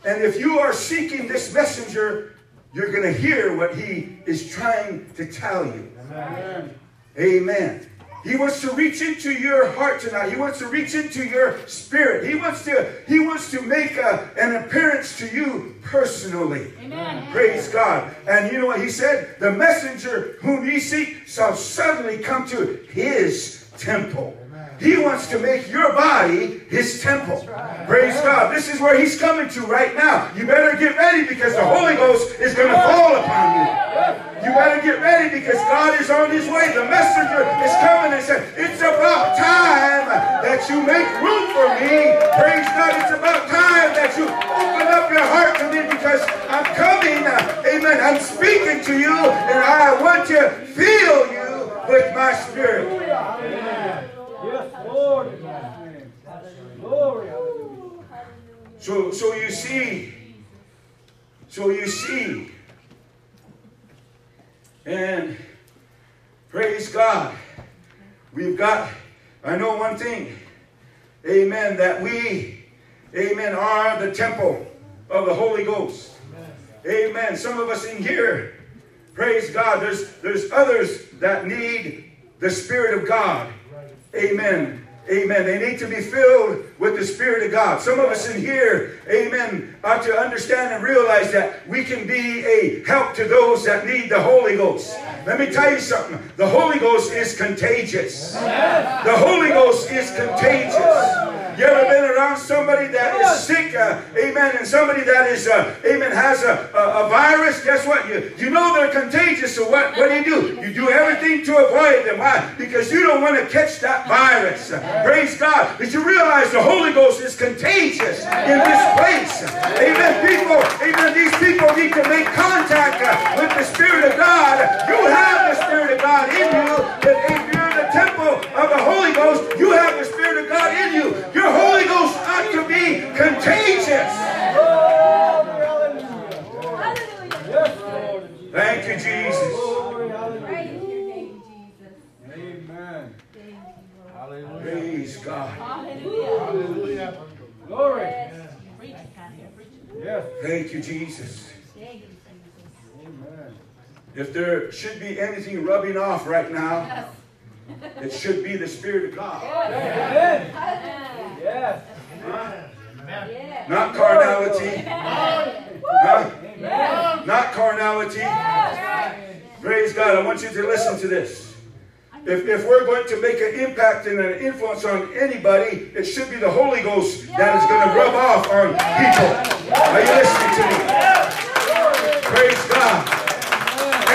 S6: And if you are seeking this messenger, you're going to hear what he is trying to tell you. Amen. Amen. He wants to reach into your heart tonight. He wants to reach into your spirit. He wants to, he wants to make a, an appearance to you personally.
S2: Amen.
S6: Praise God. And you know what he said? The messenger whom ye seek shall suddenly come to his temple. He wants to make your body his temple. Praise God. This is where he's coming to right now. You better get ready because the Holy Ghost is going to fall upon you. You better get ready because God is on his way. The messenger is coming and said, It's about time that you make room for me. Praise God. It's about time that you open up your heart to me because I'm coming. Amen. I'm speaking to you and I want to fill you with my spirit.
S8: Yes, Lord. Glory.
S6: So, so you see, so you see, and praise God, we've got, I know one thing, amen, that we, amen, are the temple of the Holy Ghost. Amen. Some of us in here, praise God, there's, there's others that need the Spirit of God. Amen. Amen. They need to be filled with the Spirit of God. Some of us in here, amen, ought to understand and realize that we can be a help to those that need the Holy Ghost. Let me tell you something. The Holy Ghost is contagious. The Holy Ghost is contagious. You ever been around somebody that is sick, uh, amen, and somebody that is, uh, amen, has a, a, a virus? Guess what? You, you know they're contagious, so what, what do you do? You do everything to avoid them. Why? Because you don't want to catch that virus. Praise God. Did you realize the Holy Ghost is contagious in this place? Amen. People, amen, these people need to make contact uh, with the Spirit of God. You have the Spirit of God in you. If, if you're the temple of the Holy Ghost, you have the Spirit of God in you. Your Holy Ghost ought to be contagious.
S8: Yes,
S6: Thank you, Jesus.
S8: Amen. Hallelujah.
S6: Praise God.
S5: Hallelujah.
S8: Glory.
S3: Yes,
S8: Yes.
S6: Thank you, Jesus.
S8: Amen.
S6: If there should be anything rubbing off right now, it should be the Spirit of God.
S8: Amen.
S3: Hallelujah.
S8: Yes.
S6: Huh?
S3: Yes.
S6: Not carnality. Huh?
S8: Amen.
S6: Not carnality. Praise God. I want you to listen to this. If, if we're going to make an impact and an influence on anybody, it should be the Holy Ghost that is going to rub off on people. Are you listening to me? Praise God.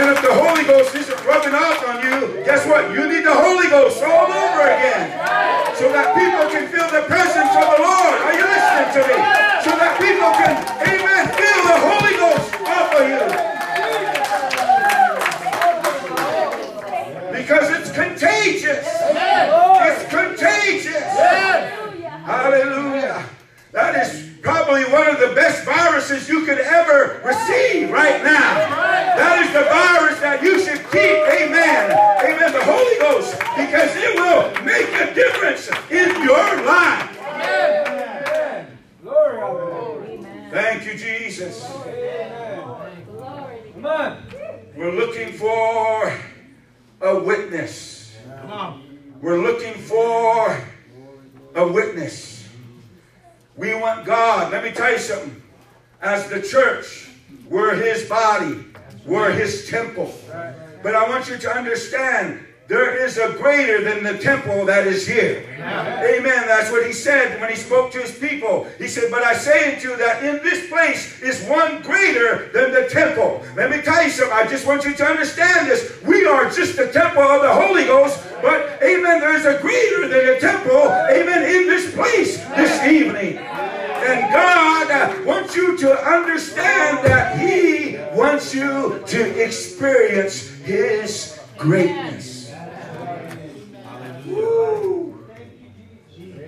S6: And if the Holy Ghost isn't rubbing off on you, guess what? You need the Holy Ghost all over again. So that people can feel the presence of the Lord. Are you listening to me? So that people can, amen, feel the Holy Ghost off of you. Because it's contagious. It's contagious. Hallelujah. That is probably one of the best viruses you could ever receive right now. That is the virus that you should keep. Amen. Amen. The Holy Ghost. Because it will make a difference in your life.
S8: Amen. Glory.
S6: Thank you, Jesus.
S8: Amen. Come on.
S6: We're looking for a witness.
S5: Come on.
S6: We're looking for a witness. We want God. Let me tell you something. As the church, we're His body, we're His temple. But I want you to understand there is a greater than the temple that is here. Amen. That's what he said when he spoke to his people. He said, But I say unto you that in this place is one greater than the temple. Let me tell you something. I just want you to understand this. We are just the temple of the Holy Ghost, but amen, there's a greater than a temple, amen, in this place this evening. And God wants you to understand that He wants you to experience His greatness. Woo.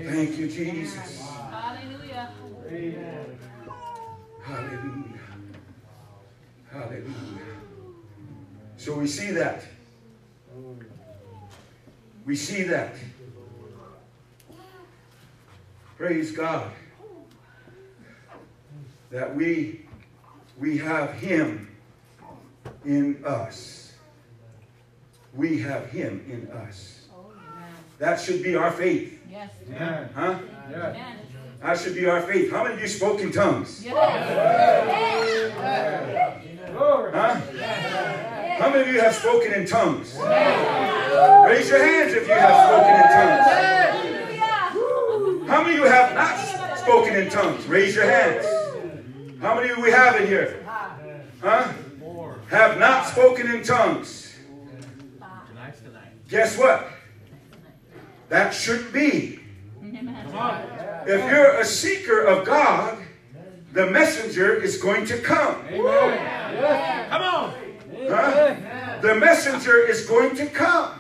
S6: Thank you, Jesus.
S3: Hallelujah.
S6: Hallelujah. Hallelujah. So we see that. We see that. Praise God. That we we have him in us. We have him in us. That should be our faith.
S2: Yes.
S8: Amen.
S6: Huh?
S8: Yes.
S6: That should be our faith. How many of you spoke in tongues?
S8: Glory.
S6: Huh? How many of you have spoken in tongues? Raise your hands if you have spoken in tongues. How many of you have not spoken in tongues? Raise your hands. How many of we have in here? Huh? Have not spoken in tongues.
S5: Tonight's.
S6: Guess what? That should be.
S5: Come.
S6: If you're a seeker of God, the messenger is going to come.
S8: Amen.
S5: Come on.
S6: Huh? The messenger is going to come.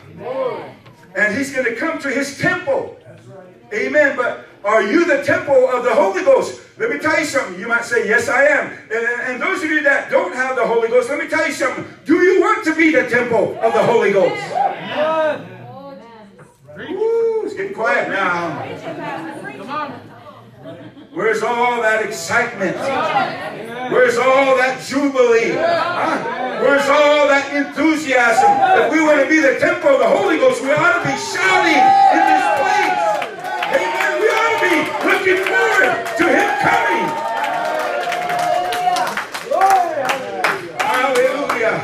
S6: And he's going to come to his temple. Amen. But are you the temple of the Holy Ghost? Let me tell you something. You might say, Yes, I am. And, and those of you that don't have the Holy Ghost, let me tell you something. Do you want to be the temple of the Holy Ghost?
S8: Amen.
S6: It's getting quiet now.
S5: Come on.
S6: Where's all that excitement? Where's all that jubilee? Huh? Where's all that enthusiasm? If we want to be the temple of the Holy Ghost, we ought to be shouting in this place. Amen. We ought to be looking forward to Him coming. Hallelujah.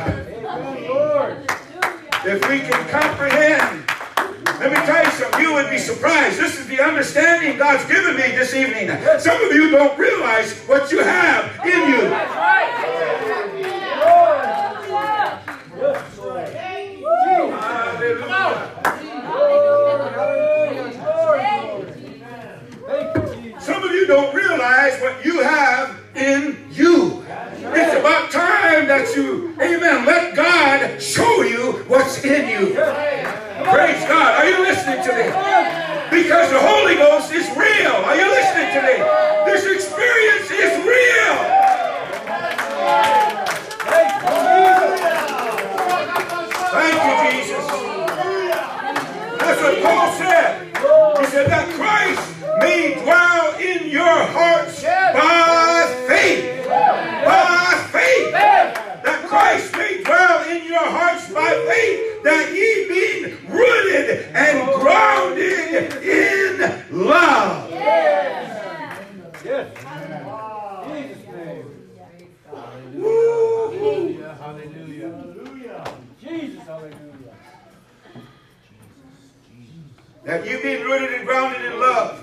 S6: If we can comprehend, let me tell you would be surprised. This is the understanding God's given me this evening. Some of you don't realize what you have in you. Some of you don't realize what you have in you. It's about time that you, amen, let God show you what's in you. Praise God. Are you listening to me? Because the Holy Ghost is real. Are you listening to me? This experience is real. Thank you, Jesus. That's what Paul said. He said that Christ may dwell in your hearts by faith. By faith. Christ may dwell in your hearts by faith. That ye being rooted and grounded in love.
S8: Yes. Jesus' name.
S6: Hallelujah.
S5: Hallelujah.
S8: Jesus, hallelujah.
S6: that you being rooted and grounded in love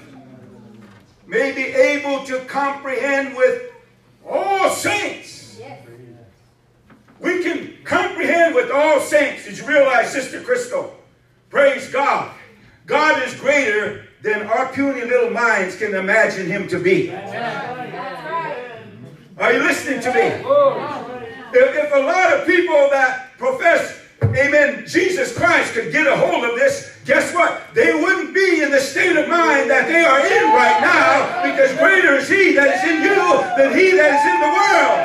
S6: may be able to comprehend with all saints. We can comprehend with all saints. Did you realize, Sister Crystal? Praise God. God is greater than our puny little minds can imagine him to be. Are you listening to me? If, if a lot of people that profess, amen, Jesus Christ could get a hold of this, guess what? They wouldn't be in the state of mind that they are in right now because greater is He that is in you than He that is in the world.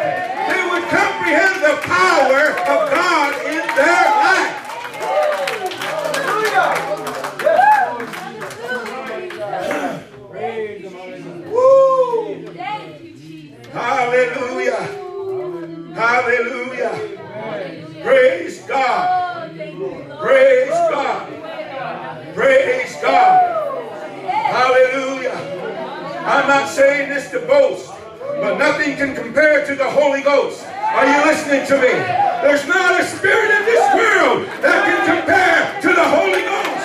S6: They would comprehend the power of God in their life.
S8: Hallelujah.
S6: Woo!
S3: Thank.
S6: Hallelujah. Hallelujah. Praise God.
S3: Oh, thank you, Lord.
S6: Praise God. Praise God. Hallelujah. I'm not saying this to boast, but nothing can compare to the Holy Ghost. Are you listening to me? There's not a spirit in this world that can compare to the Holy Ghost.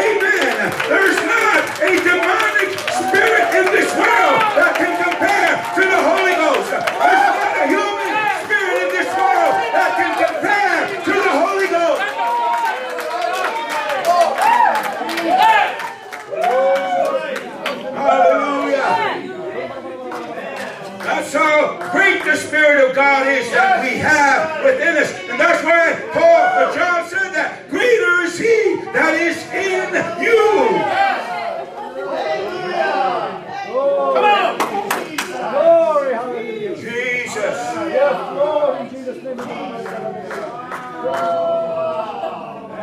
S6: Amen. There's not a demonic spirit in this world that can compare to the Holy Ghost. There's not a human spirit in this world that can compare to the Holy Ghost. Hallelujah. That's how great the Spirit of God is that we have within us. And that's why Paul or John said that greater is he that is in you.
S8: Glory, hallelujah.
S6: Jesus.
S8: Yes, Lord, in Jesus' name.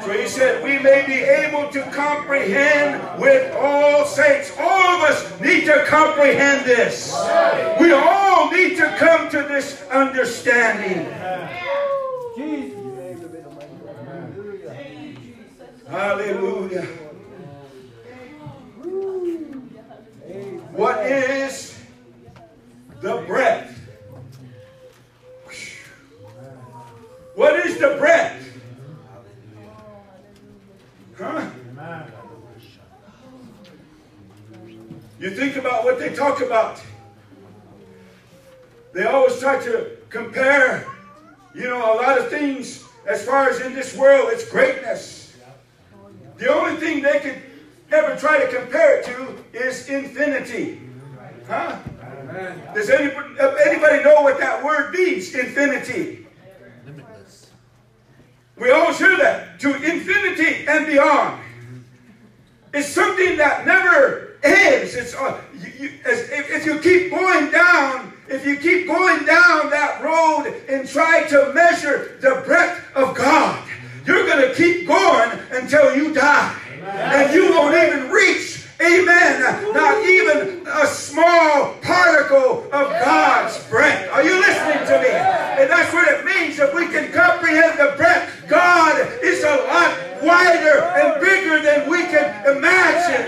S6: So he said, we may be able to comprehend with all saints. All of us need to comprehend this. We all need to come to this understanding.
S8: Jesus' name.
S6: Hallelujah. What is the breath? What is the breath? Huh? You think about what they talk about. They always try to compare, you know, a lot of things as far as in this world, it's greatness. The only thing they could ever try to compare it to is infinity. Huh? Does anybody, anybody know what that word means? Infinity. Limitless. We always hear that. To infinity and beyond. It's something that never ends. It's uh, you, you, as, if, if you keep going down, if you keep going down that road and try to measure the breadth of God, you're going to keep going until you die. And you won't even reach, amen, not even a small particle of God's breath. Are you listening to me? And that's what it means if we can comprehend the breath. God is a lot wider and bigger than we can imagine.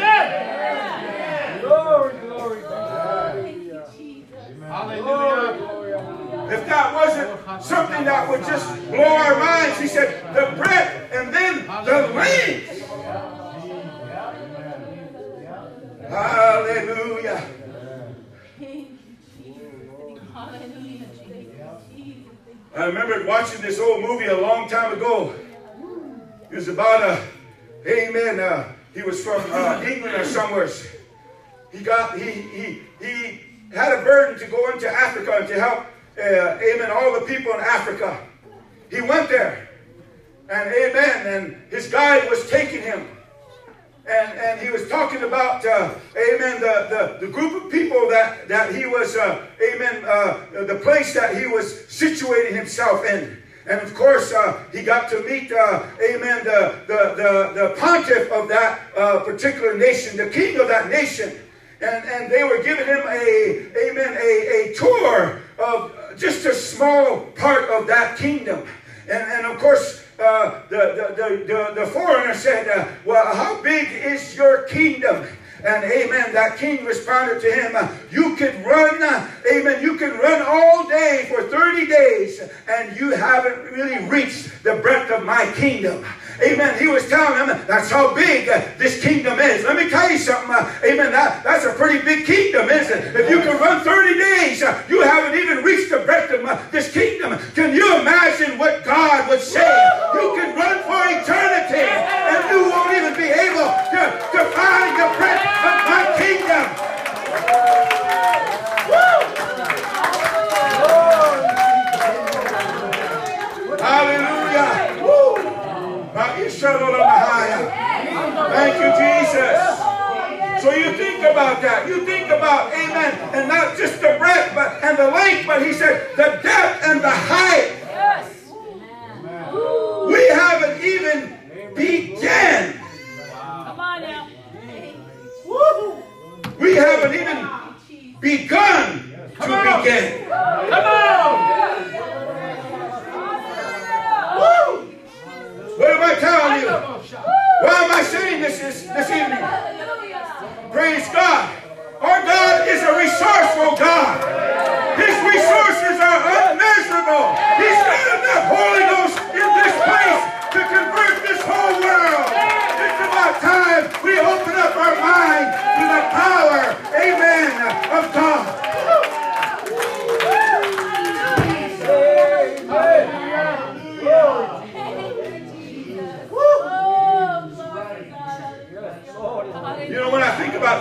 S8: Glory, glory, Jesus.
S5: Hallelujah
S6: come something that would just blow our minds. He said, the bread and then the wings. Hallelujah. I remember watching this old movie a long time ago. It was about a, amen, uh, he was from uh, England or somewhere. He got, he, he, he had a burden to go into Africa and to help, uh, amen, all the people in Africa. He went there, and amen, and his guide was taking him. And, and he was talking about, uh, amen, the, the, the group of people that, that he was, uh, amen, uh, the place that he was situating himself in. And of course, uh, he got to meet, uh, amen, the, the, the, the pontiff of that uh, particular nation, the king of that nation. And, and they were giving him a, amen, a, a tour of just a small part of that kingdom. And, and of course, uh, the, the, the, the, foreigner said, uh, Well, how big is your kingdom? And amen, that king responded to him, You could run, amen, you could run all day for 30 days, and you haven't really reached the breadth of my kingdom. Amen. He was telling them that's how big uh, this kingdom is. Let me tell you something. Uh, amen. That, that's a pretty big kingdom, isn't it? If you can run 30 days, uh, you haven't even reached the breadth of this kingdom. Can you imagine what God would say? You can run for eternity, and you won't even be able to, to find the breadth of my kingdom. Hallelujah. Thank you, Jesus. So you think about that. You think about, amen, and not just the breadth but and the length, but he said the depth and the height. Yes. We haven't even began.
S9: Come on now.
S6: We haven't even begun to begin.
S5: Come on!
S6: What am I telling you? Why am I saying this this, this evening? Praise God. Our God is a resourceful God. His resources are unmeasurable. He's got enough Holy Ghost in this place to convert this whole world. It's about time we open up our mind to the power, amen, of God.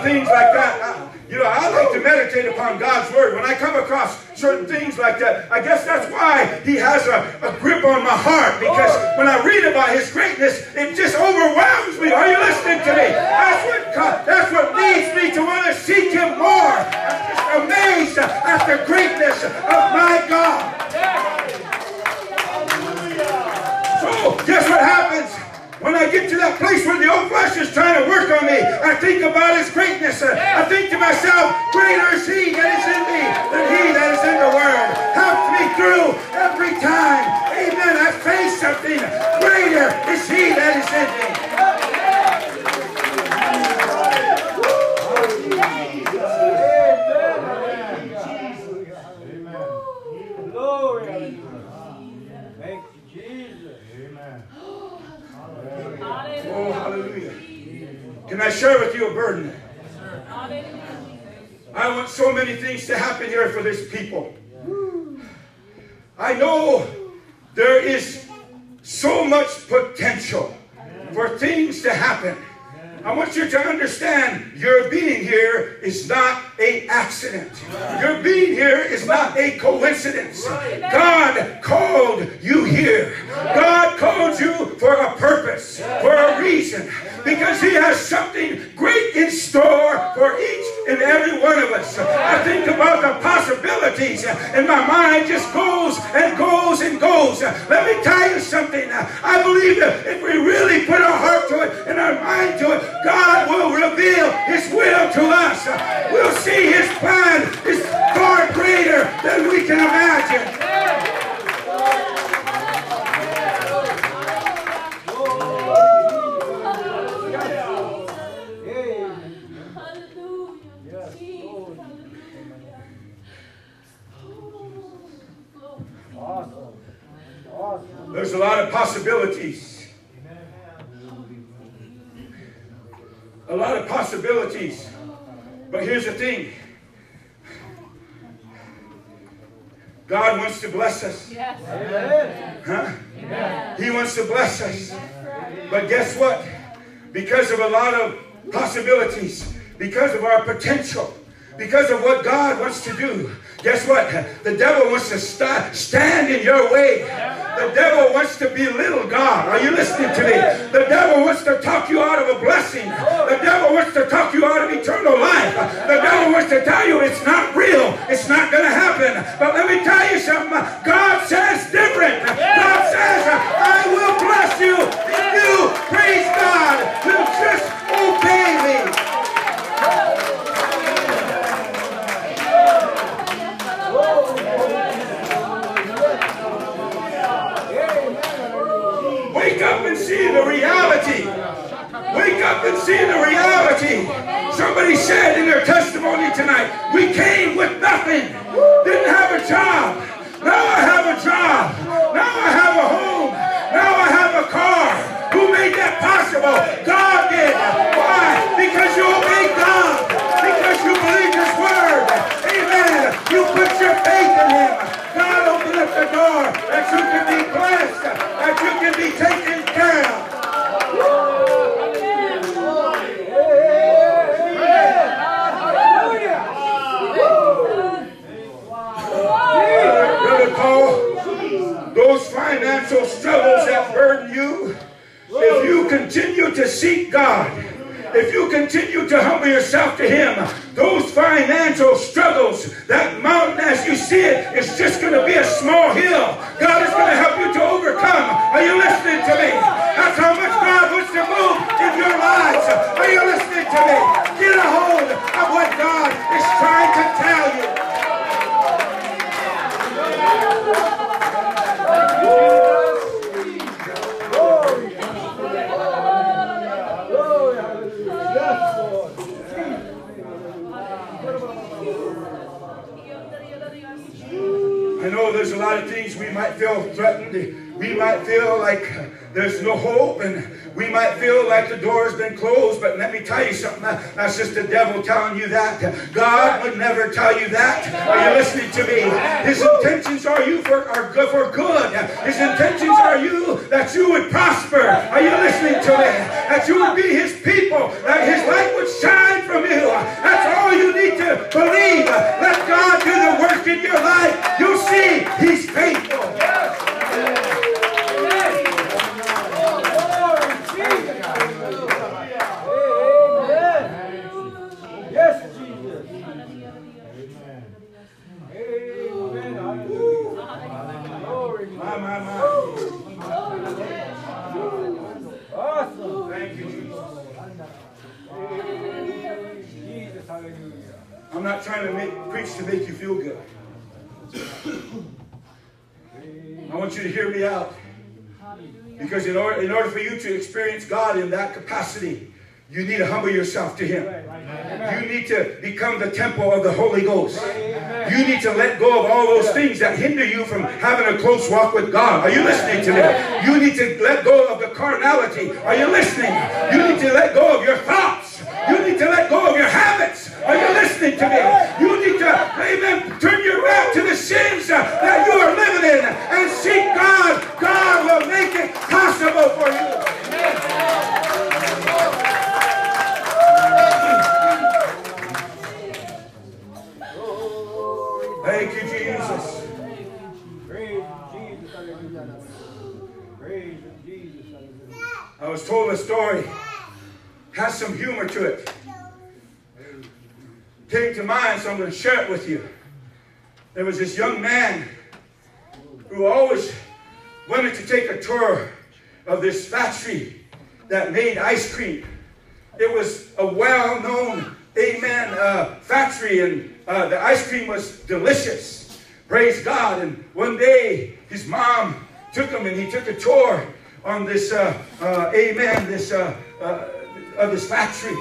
S6: Things like that, I, you know, I like to meditate upon God's word. When I come across certain things like that, I guess that's why He has a, a grip on my heart. Because oh. when I read about His greatness, it just overwhelms me. Are you listening to me? That's what that's what leads me to want to seek Him more. I'm just amazed at the greatness of my God. So, guess what happens? When I get to that place where the old flesh is trying to work on me, I think about His greatness. I think to myself, greater is He that is in me than He that is in the world. Helps me through every time. Amen. I face something. Greater is He that is in me.
S8: Glory. Hallelujah. Thank you, Jesus.
S6: Oh, hallelujah. Can I share with you a burden? I want so many things to happen here for this people. I know there is so much potential for things to happen. I want you to understand your being here is not a accident. Your being here is not a coincidence. God called you here. God called you for a purpose, for a reason, because He has something great in store for each and every one of us. I think about the possibilities, and my mind just goes and goes and goes. Let me tell you something. I believe that if we really put our heart to it and our mind to it, God will reveal His will to us. We'll see His plan is far greater than we can imagine. There's a lot of possibilities. A lot of possibilities. But here's the thing God wants to bless us.
S2: Yes.
S6: Huh? He wants to bless us. But guess what? Because of a lot of possibilities, because of our potential, because of what God wants to do, guess what? The devil wants to st- stand in your way. The devil wants to belittle God. Are you listening to me? The devil wants to talk you out of a blessing. The devil wants to talk you out of eternal life. The devil wants to tell you it's not real. It's not going to happen. But let me tell you something. God says different. God says, I will bless you if you, praise God, will just obey me. Up and see the reality. Somebody said in their testimony tonight, we came with nothing. Didn't have a job. Now I have a job. Now I have a home. Now I have a car. Who made that possible? God did. Why? Because you obey God. Because you believe His word. Amen. You put your faith in Him. God opened up the door that you can be blessed, that you can be taken continue to seek God, if you continue to humble yourself to Him, those financial struggles, that mountain as you see it, is just going to be a small hill. God is going to help you to overcome. Are you listening to me? That's how much God wants to move in your lives. Are you listening to me? Get a hold of what God is trying to tell you. I know there's a lot of things we might feel threatened. We might feel like there's no hope, and we might feel like the door has been closed. But let me tell you something. That's just the devil telling you that. God would never tell you that. Are you listening to me? His intentions are you for are good for good. His intentions are you that you would prosper. Are you listening to me? That you would be His people. That His light would shine from you. That's all you need to believe. Let God do the work in your life. You'll see He's faithful. I'm not trying to make preach to make you feel good. I want you to hear me out. Because in order, in order for you to experience God in that capacity, you need to humble yourself to Him. You need to become the temple of the Holy Ghost. You need to let go of all those things that hinder you from having a close walk with God. Are you listening to me? You need to let go of the carnality. Are you listening? You need to let go of your thoughts. You need to let go of your habits. Are you listening to me? It with you. There was this young man who always wanted to take a tour of this factory that made ice cream. It was a well-known, amen, uh, factory, and uh, the ice cream was delicious. Praise God. And one day, his mom took him, and he took a tour on this, uh, uh, amen, this uh, uh, of this factory.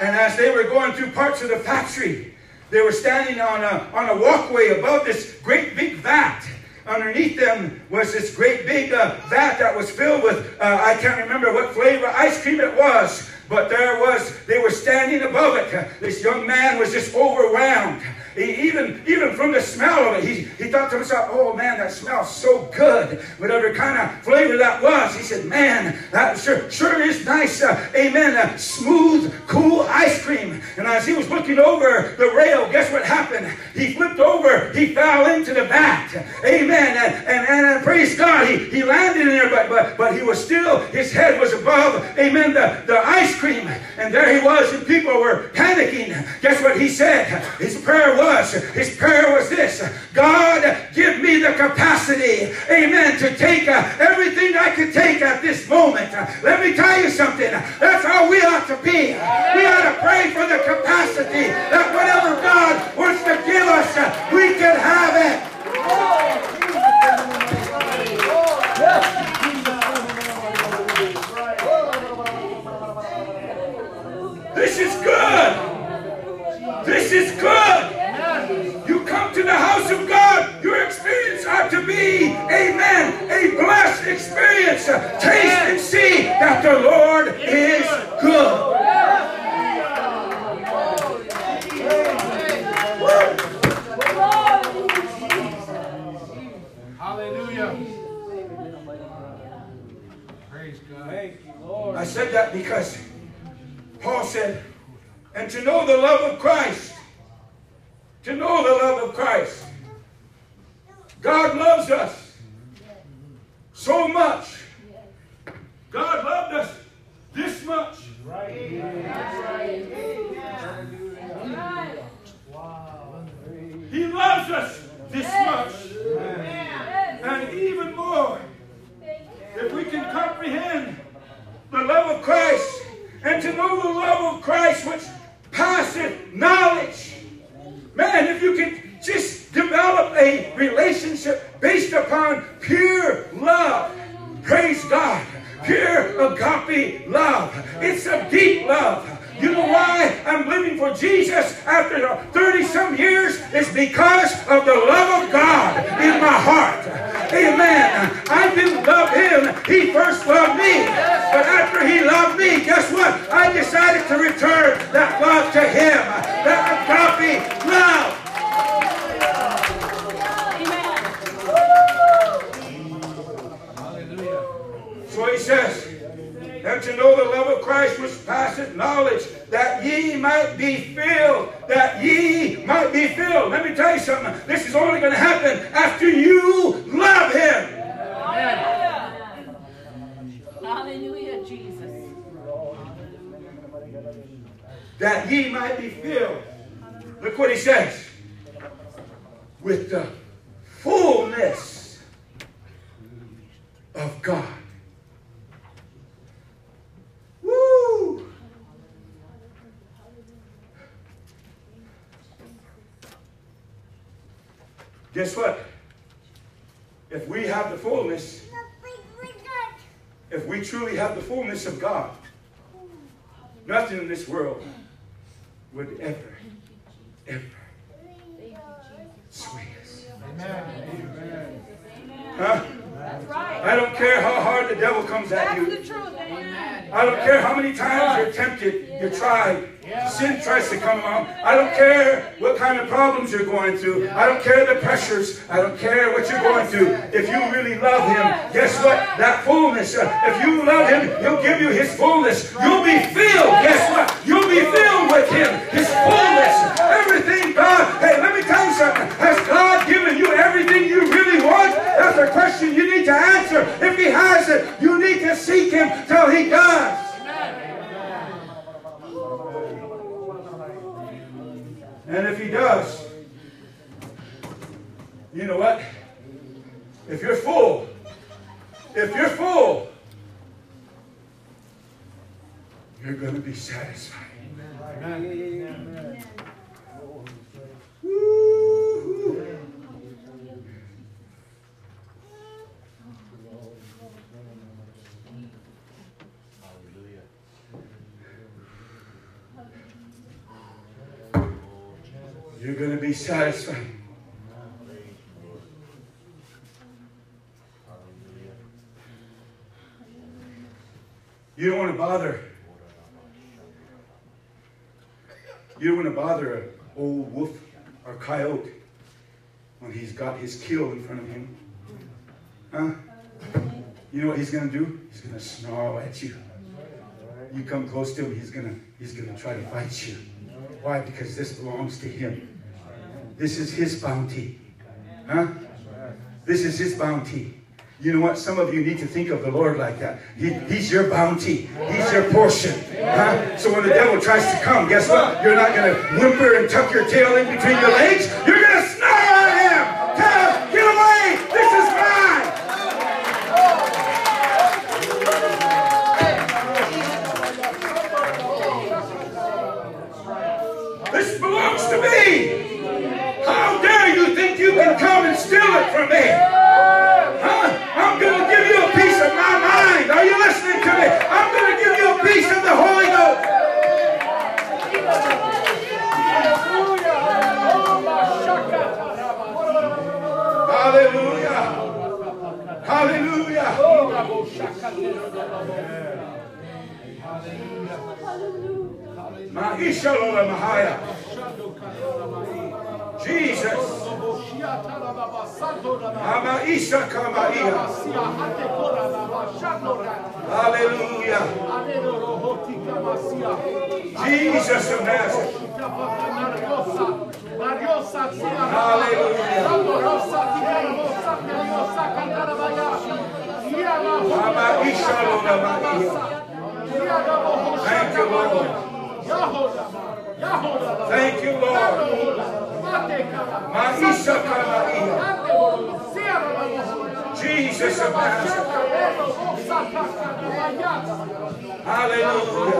S6: And as they were going through parts of the factory, they were standing on a, on a walkway above this great big vat. underneath them was this great big uh, vat that was filled with, uh, I can't remember what flavor ice cream it was, but there was, they were standing above it. This young man was just overwhelmed. He, even, even from the smell of it, he, he thought to himself, oh man, that smells so good. Whatever kind of flavor that was, he said, man, that sure, sure is nice, uh, amen, uh, smooth, cool ice cream. And as he was looking over the rail, guess what happened? He flipped over, he fell into the vat. Amen. And, and, and, and praise God, he, he landed in there, but, but, but he was still, his head was above, amen, the, the ice cream. And there he was, and people were panicking. Guess what he said? His prayer was, his prayer was this God, give me the capacity, amen, to take uh, everything I can take at this moment. Let me tell you something. That's how we ought to be. We ought to pray for the capacity that whatever God wants to give us, uh, we can have it. This is good. This is good. You come to the house of God, your experience ought to be, amen, a blessed experience. Taste and see that the Lord is good.
S5: Hallelujah. Praise God.
S8: Thank you, Lord.
S6: I said that because Paul said, and to know the love of Christ, to know the love of Christ. God loves us so much. God loved us this much. He loves us this much. And even more, if we can comprehend the love of Christ and to know the love of Christ which passeth knowledge. Man, if you could just develop a relationship based upon pure love, praise God, pure agape love. It's a deep love. You know why I'm living for Jesus after 30 some years? It's because of the love of God in my heart. Amen. I didn't love him. He first loved me. But after he loved me, guess what? I decided to return that love to him. That agape love. So he says, and to know the love of Christ which passeth knowledge, that ye might be filled, that ye might be filled. Let me tell you something. This is only going to happen after you love him.
S2: Hallelujah, Jesus.
S6: That ye might be filled. Look what he says. With the fullness of God. Woo! Guess what? If we have the fullness, if we truly have the fullness of God, nothing in this world would ever, ever us. Huh?
S9: That's right.
S6: I don't care how hard the devil comes at you.
S9: Amen.
S6: I don't care how many times you're tempted, you're tried. Sin tries to come along. I don't care what kind of problems you're going through. I don't care the pressures. I don't care what you're going through. If you really love Him, guess what? That fullness, uh, if you love Him, He'll give you His fullness. You'll be filled. Guess what? You'll be filled with Him. His fullness. Everything God, hey, let me tell you something. Has God given you everything you really want? That's a question you need to answer. If He has it, you need to seek Him till He does. And if he does, you know what? If you're full, if you're full, you're going to be satisfied. Woo-hoo. you're going to be satisfied. You don't want to bother. You don't want to bother an old wolf or coyote when he's got his kill in front of him. Huh? You know what he's going to do? He's going to snarl at you. You come close to him, he's going to he's going to try to fight you. Why? Because this belongs to him. This is his bounty. Huh? This is his bounty. You know what? Some of you need to think of the Lord like that. He, he's your bounty. He's your portion. Huh? So when the devil tries to come, guess what? You're not going to whimper and tuck your tail in between your legs. You're going to snarl from me? Huh? I'm going to give you a piece of my mind. Are you listening to me? I'm going to give you a piece of the Holy Ghost. Hallelujah. Hallelujah. Hallelujah! Hallelujah! Jesus. Hallelujah. Jesus of Nazareth. Mahia. Thank you, Lord. Thank you, Lord. Jesus of Nazareth. Hallelujah.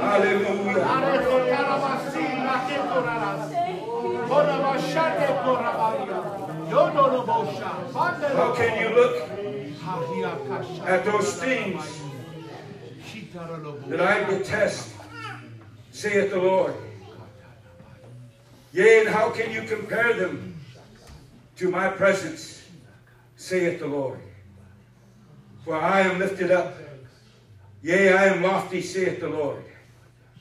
S6: Hallelujah. How can you look at those things that I detest, saith the Lord? Yea, and how can you compare them to my presence, saith the Lord? For I am lifted up, yea, I am lofty, saith the Lord.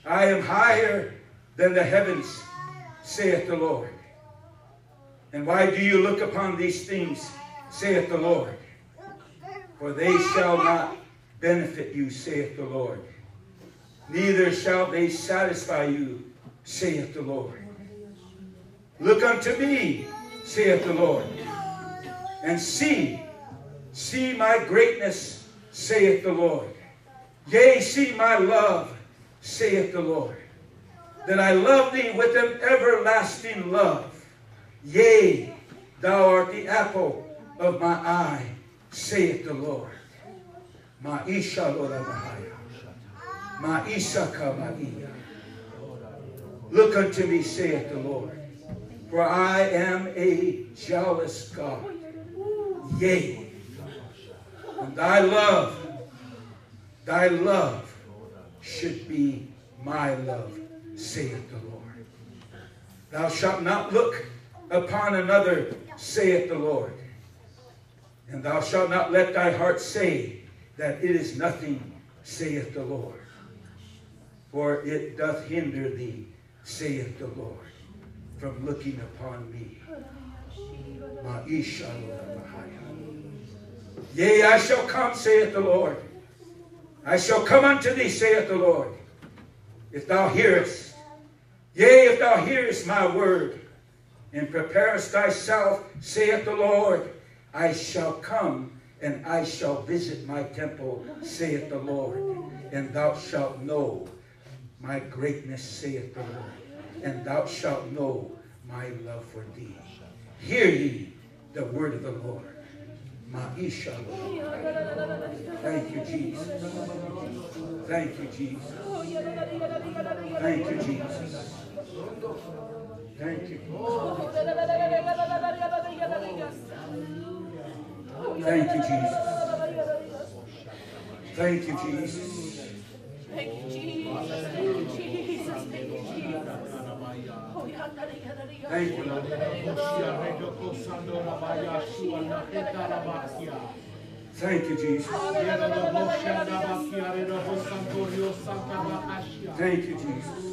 S6: I am higher than the heavens, saith the Lord. And why do you look upon these things, saith the Lord? For they shall not benefit you, saith the Lord. Neither shall they satisfy you, saith the Lord. Look unto me, saith the Lord, and see, see my greatness, saith the Lord. Yea, see my love, saith the Lord, that I love thee with an everlasting love. Yea, thou art the apple of my eye, saith the Lord. Ma'isha Lora Mahaya. Ma'isha Kamaia. Look unto me, saith the Lord, for I am a jealous God. Yea, and thy love, thy love should be my love, saith the Lord. Thou shalt not look upon another, saith the Lord. And thou shalt not let thy heart say that it is nothing, saith the Lord. For it doth hinder thee, saith the Lord, from looking upon me. Yea, I shall come, saith the Lord. I shall come unto thee, saith the Lord, if thou hearest. Yea, if thou hearest my word, and preparest thyself, saith the Lord, I shall come and I shall visit my temple, saith the Lord, and thou shalt know my greatness, saith the Lord, and thou shalt know my love for thee. Hear ye the word of the Lord. Ma'isha. Thank you, Jesus. Thank you, Jesus. Thank you, Jesus. Thank you. Thank you, Jesus. Thank you, Jesus.
S2: Thank you, Jesus. Thank you, Jesus. Thank you, Jesus.
S6: Thank you, Lord. Thank you, Jesus. Thank you, Jesus.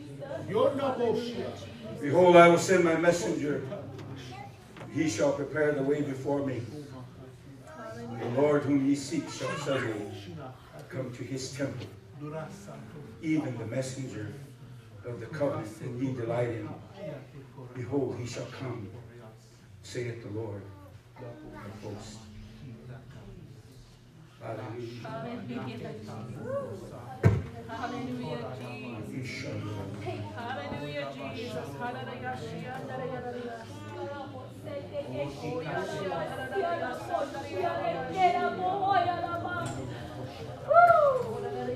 S5: Yona moshia.
S6: Behold, I will send my messenger. He shall prepare the way before me. The Lord whom ye seek shall suddenly come to his temple. Even the messenger of the covenant that ye delight in. Behold, he shall come, saith the Lord of hosts. Hallelujah.
S3: Hallelujah, Jesus.
S2: Hallelujah, Jesus.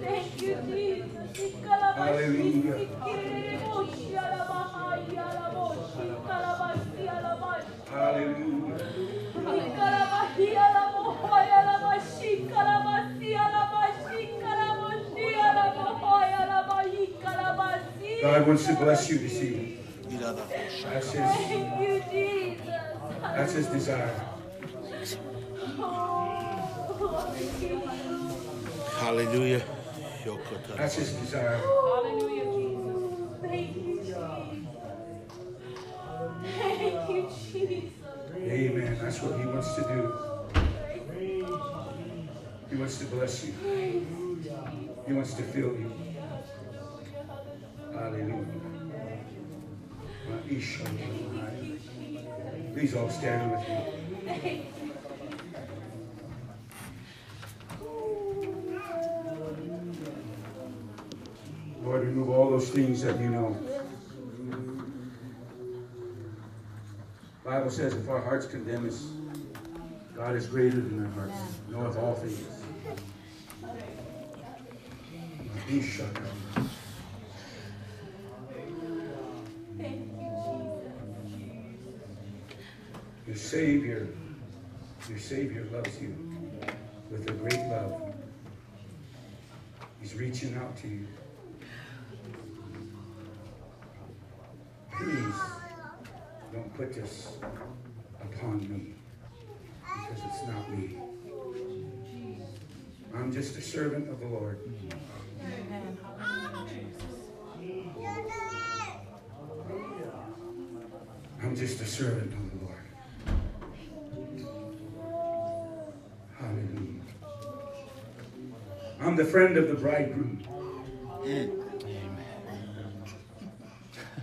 S3: Thank you, Jesus.
S6: Hallelujah. Hallelujah. God wants to bless you this evening. That's his,
S3: Thank you, Jesus.
S6: that's his desire.
S5: Hallelujah.
S6: That's his desire.
S2: Hallelujah,
S3: Thank you, Jesus. Thank you, Jesus.
S6: Amen. That's what he wants to do. He wants to bless you. He wants to fill you. Hallelujah. Please all stand with me. Lord, remove all those things that you know. Bible says if our hearts condemn us, God is greater than our hearts, knoweth all things. Isha.
S3: Thank
S6: Your Savior, your Savior loves you with a great love. He's reaching out to you. Please don't put this upon me because it's not me. I'm just a servant of the Lord. I'm just a servant of the Lord. Hallelujah. I'm the friend of the bridegroom. And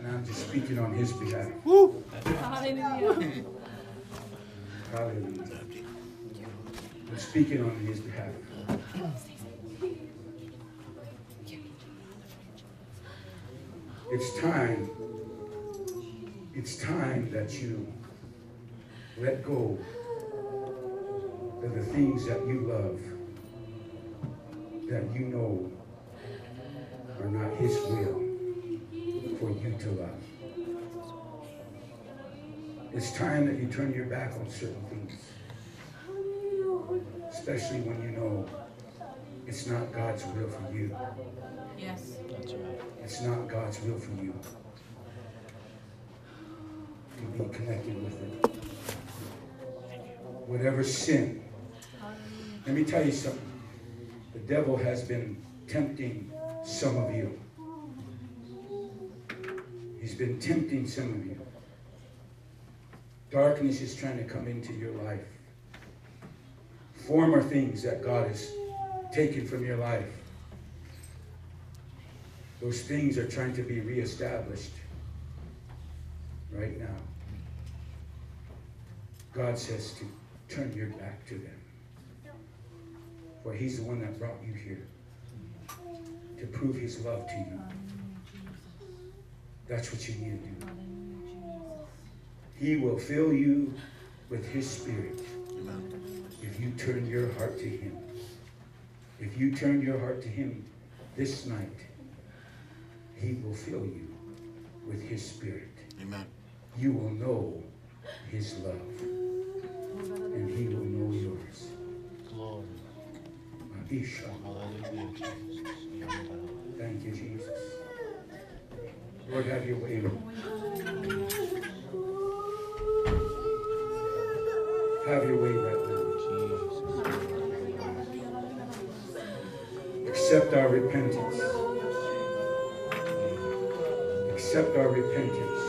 S6: I'm just speaking on his behalf.
S2: Hallelujah.
S6: Hallelujah. I'm speaking on his behalf. It's time. It's time that you let go of the things that you love, that you know are not his will for you to love. It's time that you turn your back on certain things, especially when you know it's not God's will for you.
S2: Yes. That's right.
S6: It's not God's will for you to be connected with it. Whatever sin. Let me tell you something. The devil has been tempting some of you. He's been tempting some of you. Darkness is trying to come into your life. Former things that God has taken from your life. Those things are trying to be reestablished right now. God says to turn your back to them. For he's the one that brought you here to prove his love to you. That's what you need to do. He will fill you with his spirit if you turn your heart to him. If you turn your heart to him this night, he will fill you with his spirit.
S5: Amen.
S6: You will know his love, and he will Thank you, Jesus. Lord, have your way. Have your way right now. Jesus. Accept our repentance. Accept our repentance.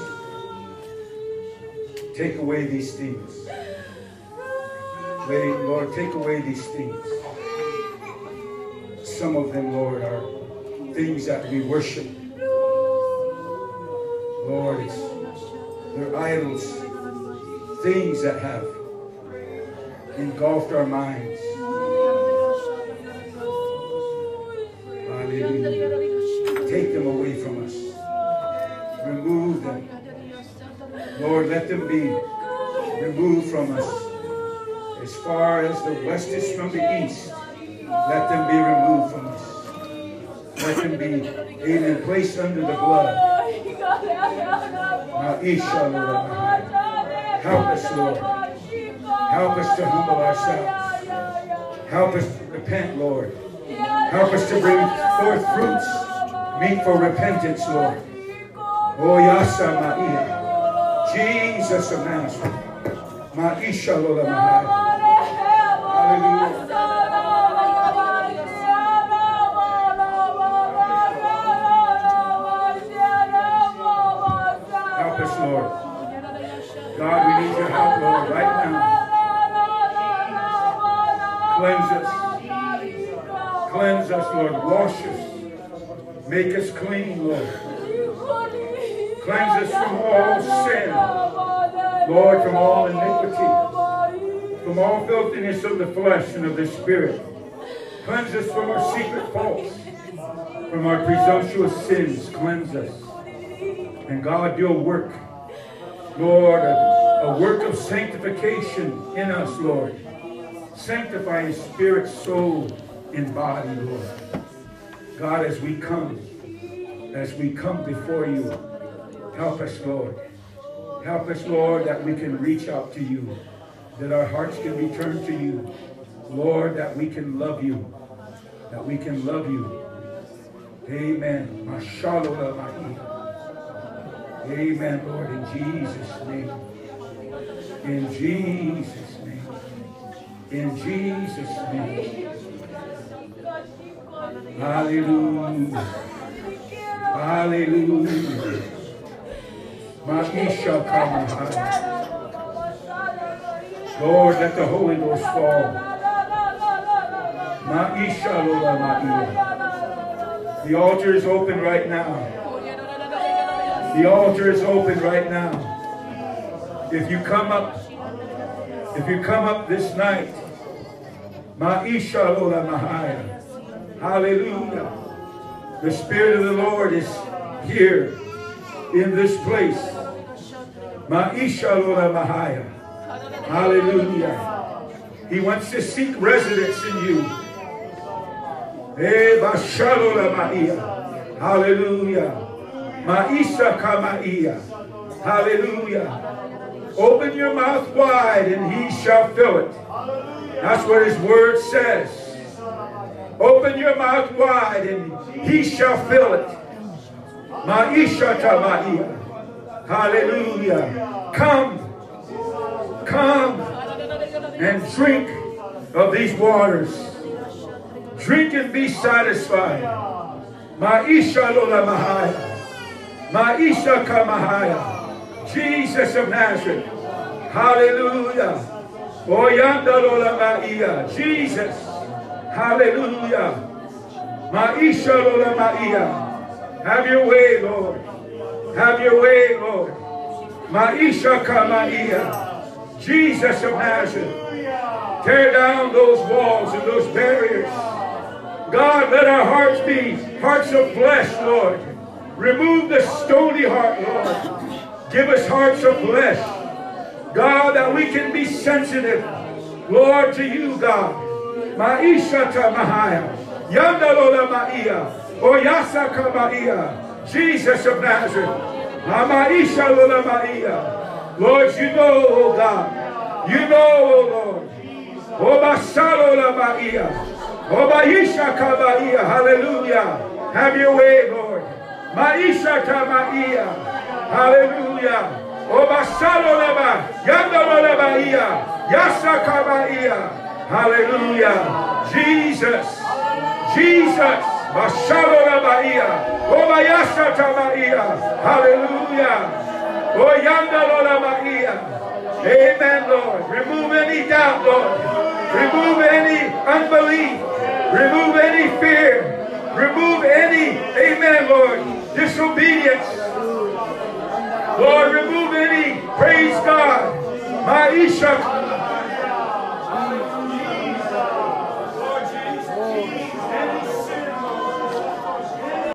S6: Take away these things. Lord, take away these things. Some of them, Lord, are things that we worship. Lord, it's, they're idols, things that have engulfed our minds. Hallelujah. Take them away from us. Remove them. Lord, let them be removed from us. As far as the west is from the east, let them be removed from us. Let them be, amen, placed under the blood. Help us, Lord. Help us to humble ourselves. Help us to repent, Lord. Help us to bring forth fruits, meet for repentance, Lord. Oh, Yasa. Jesus of Nazareth. Ma'isha Lola. Us, Lord. Wash us. Make us clean, Lord. Cleanse us from all sin. Lord, from all iniquity. From all filthiness of the flesh and of the spirit. Cleanse us from our secret faults. From our presumptuous sins. Cleanse us. And God, do a work. Lord, a, a work of sanctification in us, Lord. Sanctify in spirit, soul, and body, Lord. God, as we come, as we come before you, help us, Lord. Help us, Lord, that we can reach out to you, that our hearts can be turned to you. Lord, that we can love you, that we can love you. Amen. Amen, Lord, in Jesus' name. In Jesus' name. In Jesus' name. Hallelujah. Hallelujah. Ma'isha kamahai. Lord, let the Holy Ghost fall. Ma'isha lola ma'ia. The altar is open right now. The altar is open right now. If you come up, if you come up this night, Ma'isha lola mahaya. Hallelujah. The Spirit of the Lord is here in this place. Hallelujah. He wants to seek residence in you. Eh. Hallelujah. Ma'isa kama'ia. Hallelujah. Open your mouth wide and he shall fill it. That's what his word says. Open your mouth wide and he shall fill it. Hallelujah. Come. Come and drink of these waters. Drink and be satisfied. Ma'isha lola mahaya. Ma'isha kamahaya. Jesus of Nazareth. Hallelujah. Oyanda lola ma'ia. Jesus. Hallelujah. Ma'isha lola ma'ia. Have your way, Lord. Have your way, Lord. Ma'isha kama'ia. Jesus of Nazareth. Tear down those walls and those barriers. God, let our hearts be hearts of flesh, Lord. Remove the stony heart, Lord. Give us hearts of flesh. God, that we can be sensitive, Lord, to you, God. Maisha ta mahaya. Yandalola maia. Oyasaka maia. Jesus of Nazareth. Amaisha lola maia. Lord, you know, oh God. You know, oh Lord. Obasalola maia. Obaisha kabaia. Hallelujah. Have your way, Lord. Maisha tamaia. Hallelujah. Obasalola ba. Yandalola maia. Yasa kabaia. Hallelujah. Jesus. Jesus. Hallelujah. Amen, Lord. Remove any doubt, Lord. Remove any unbelief. Remove any fear. Remove any, amen, Lord, disobedience. Lord, remove any, praise God. Maisha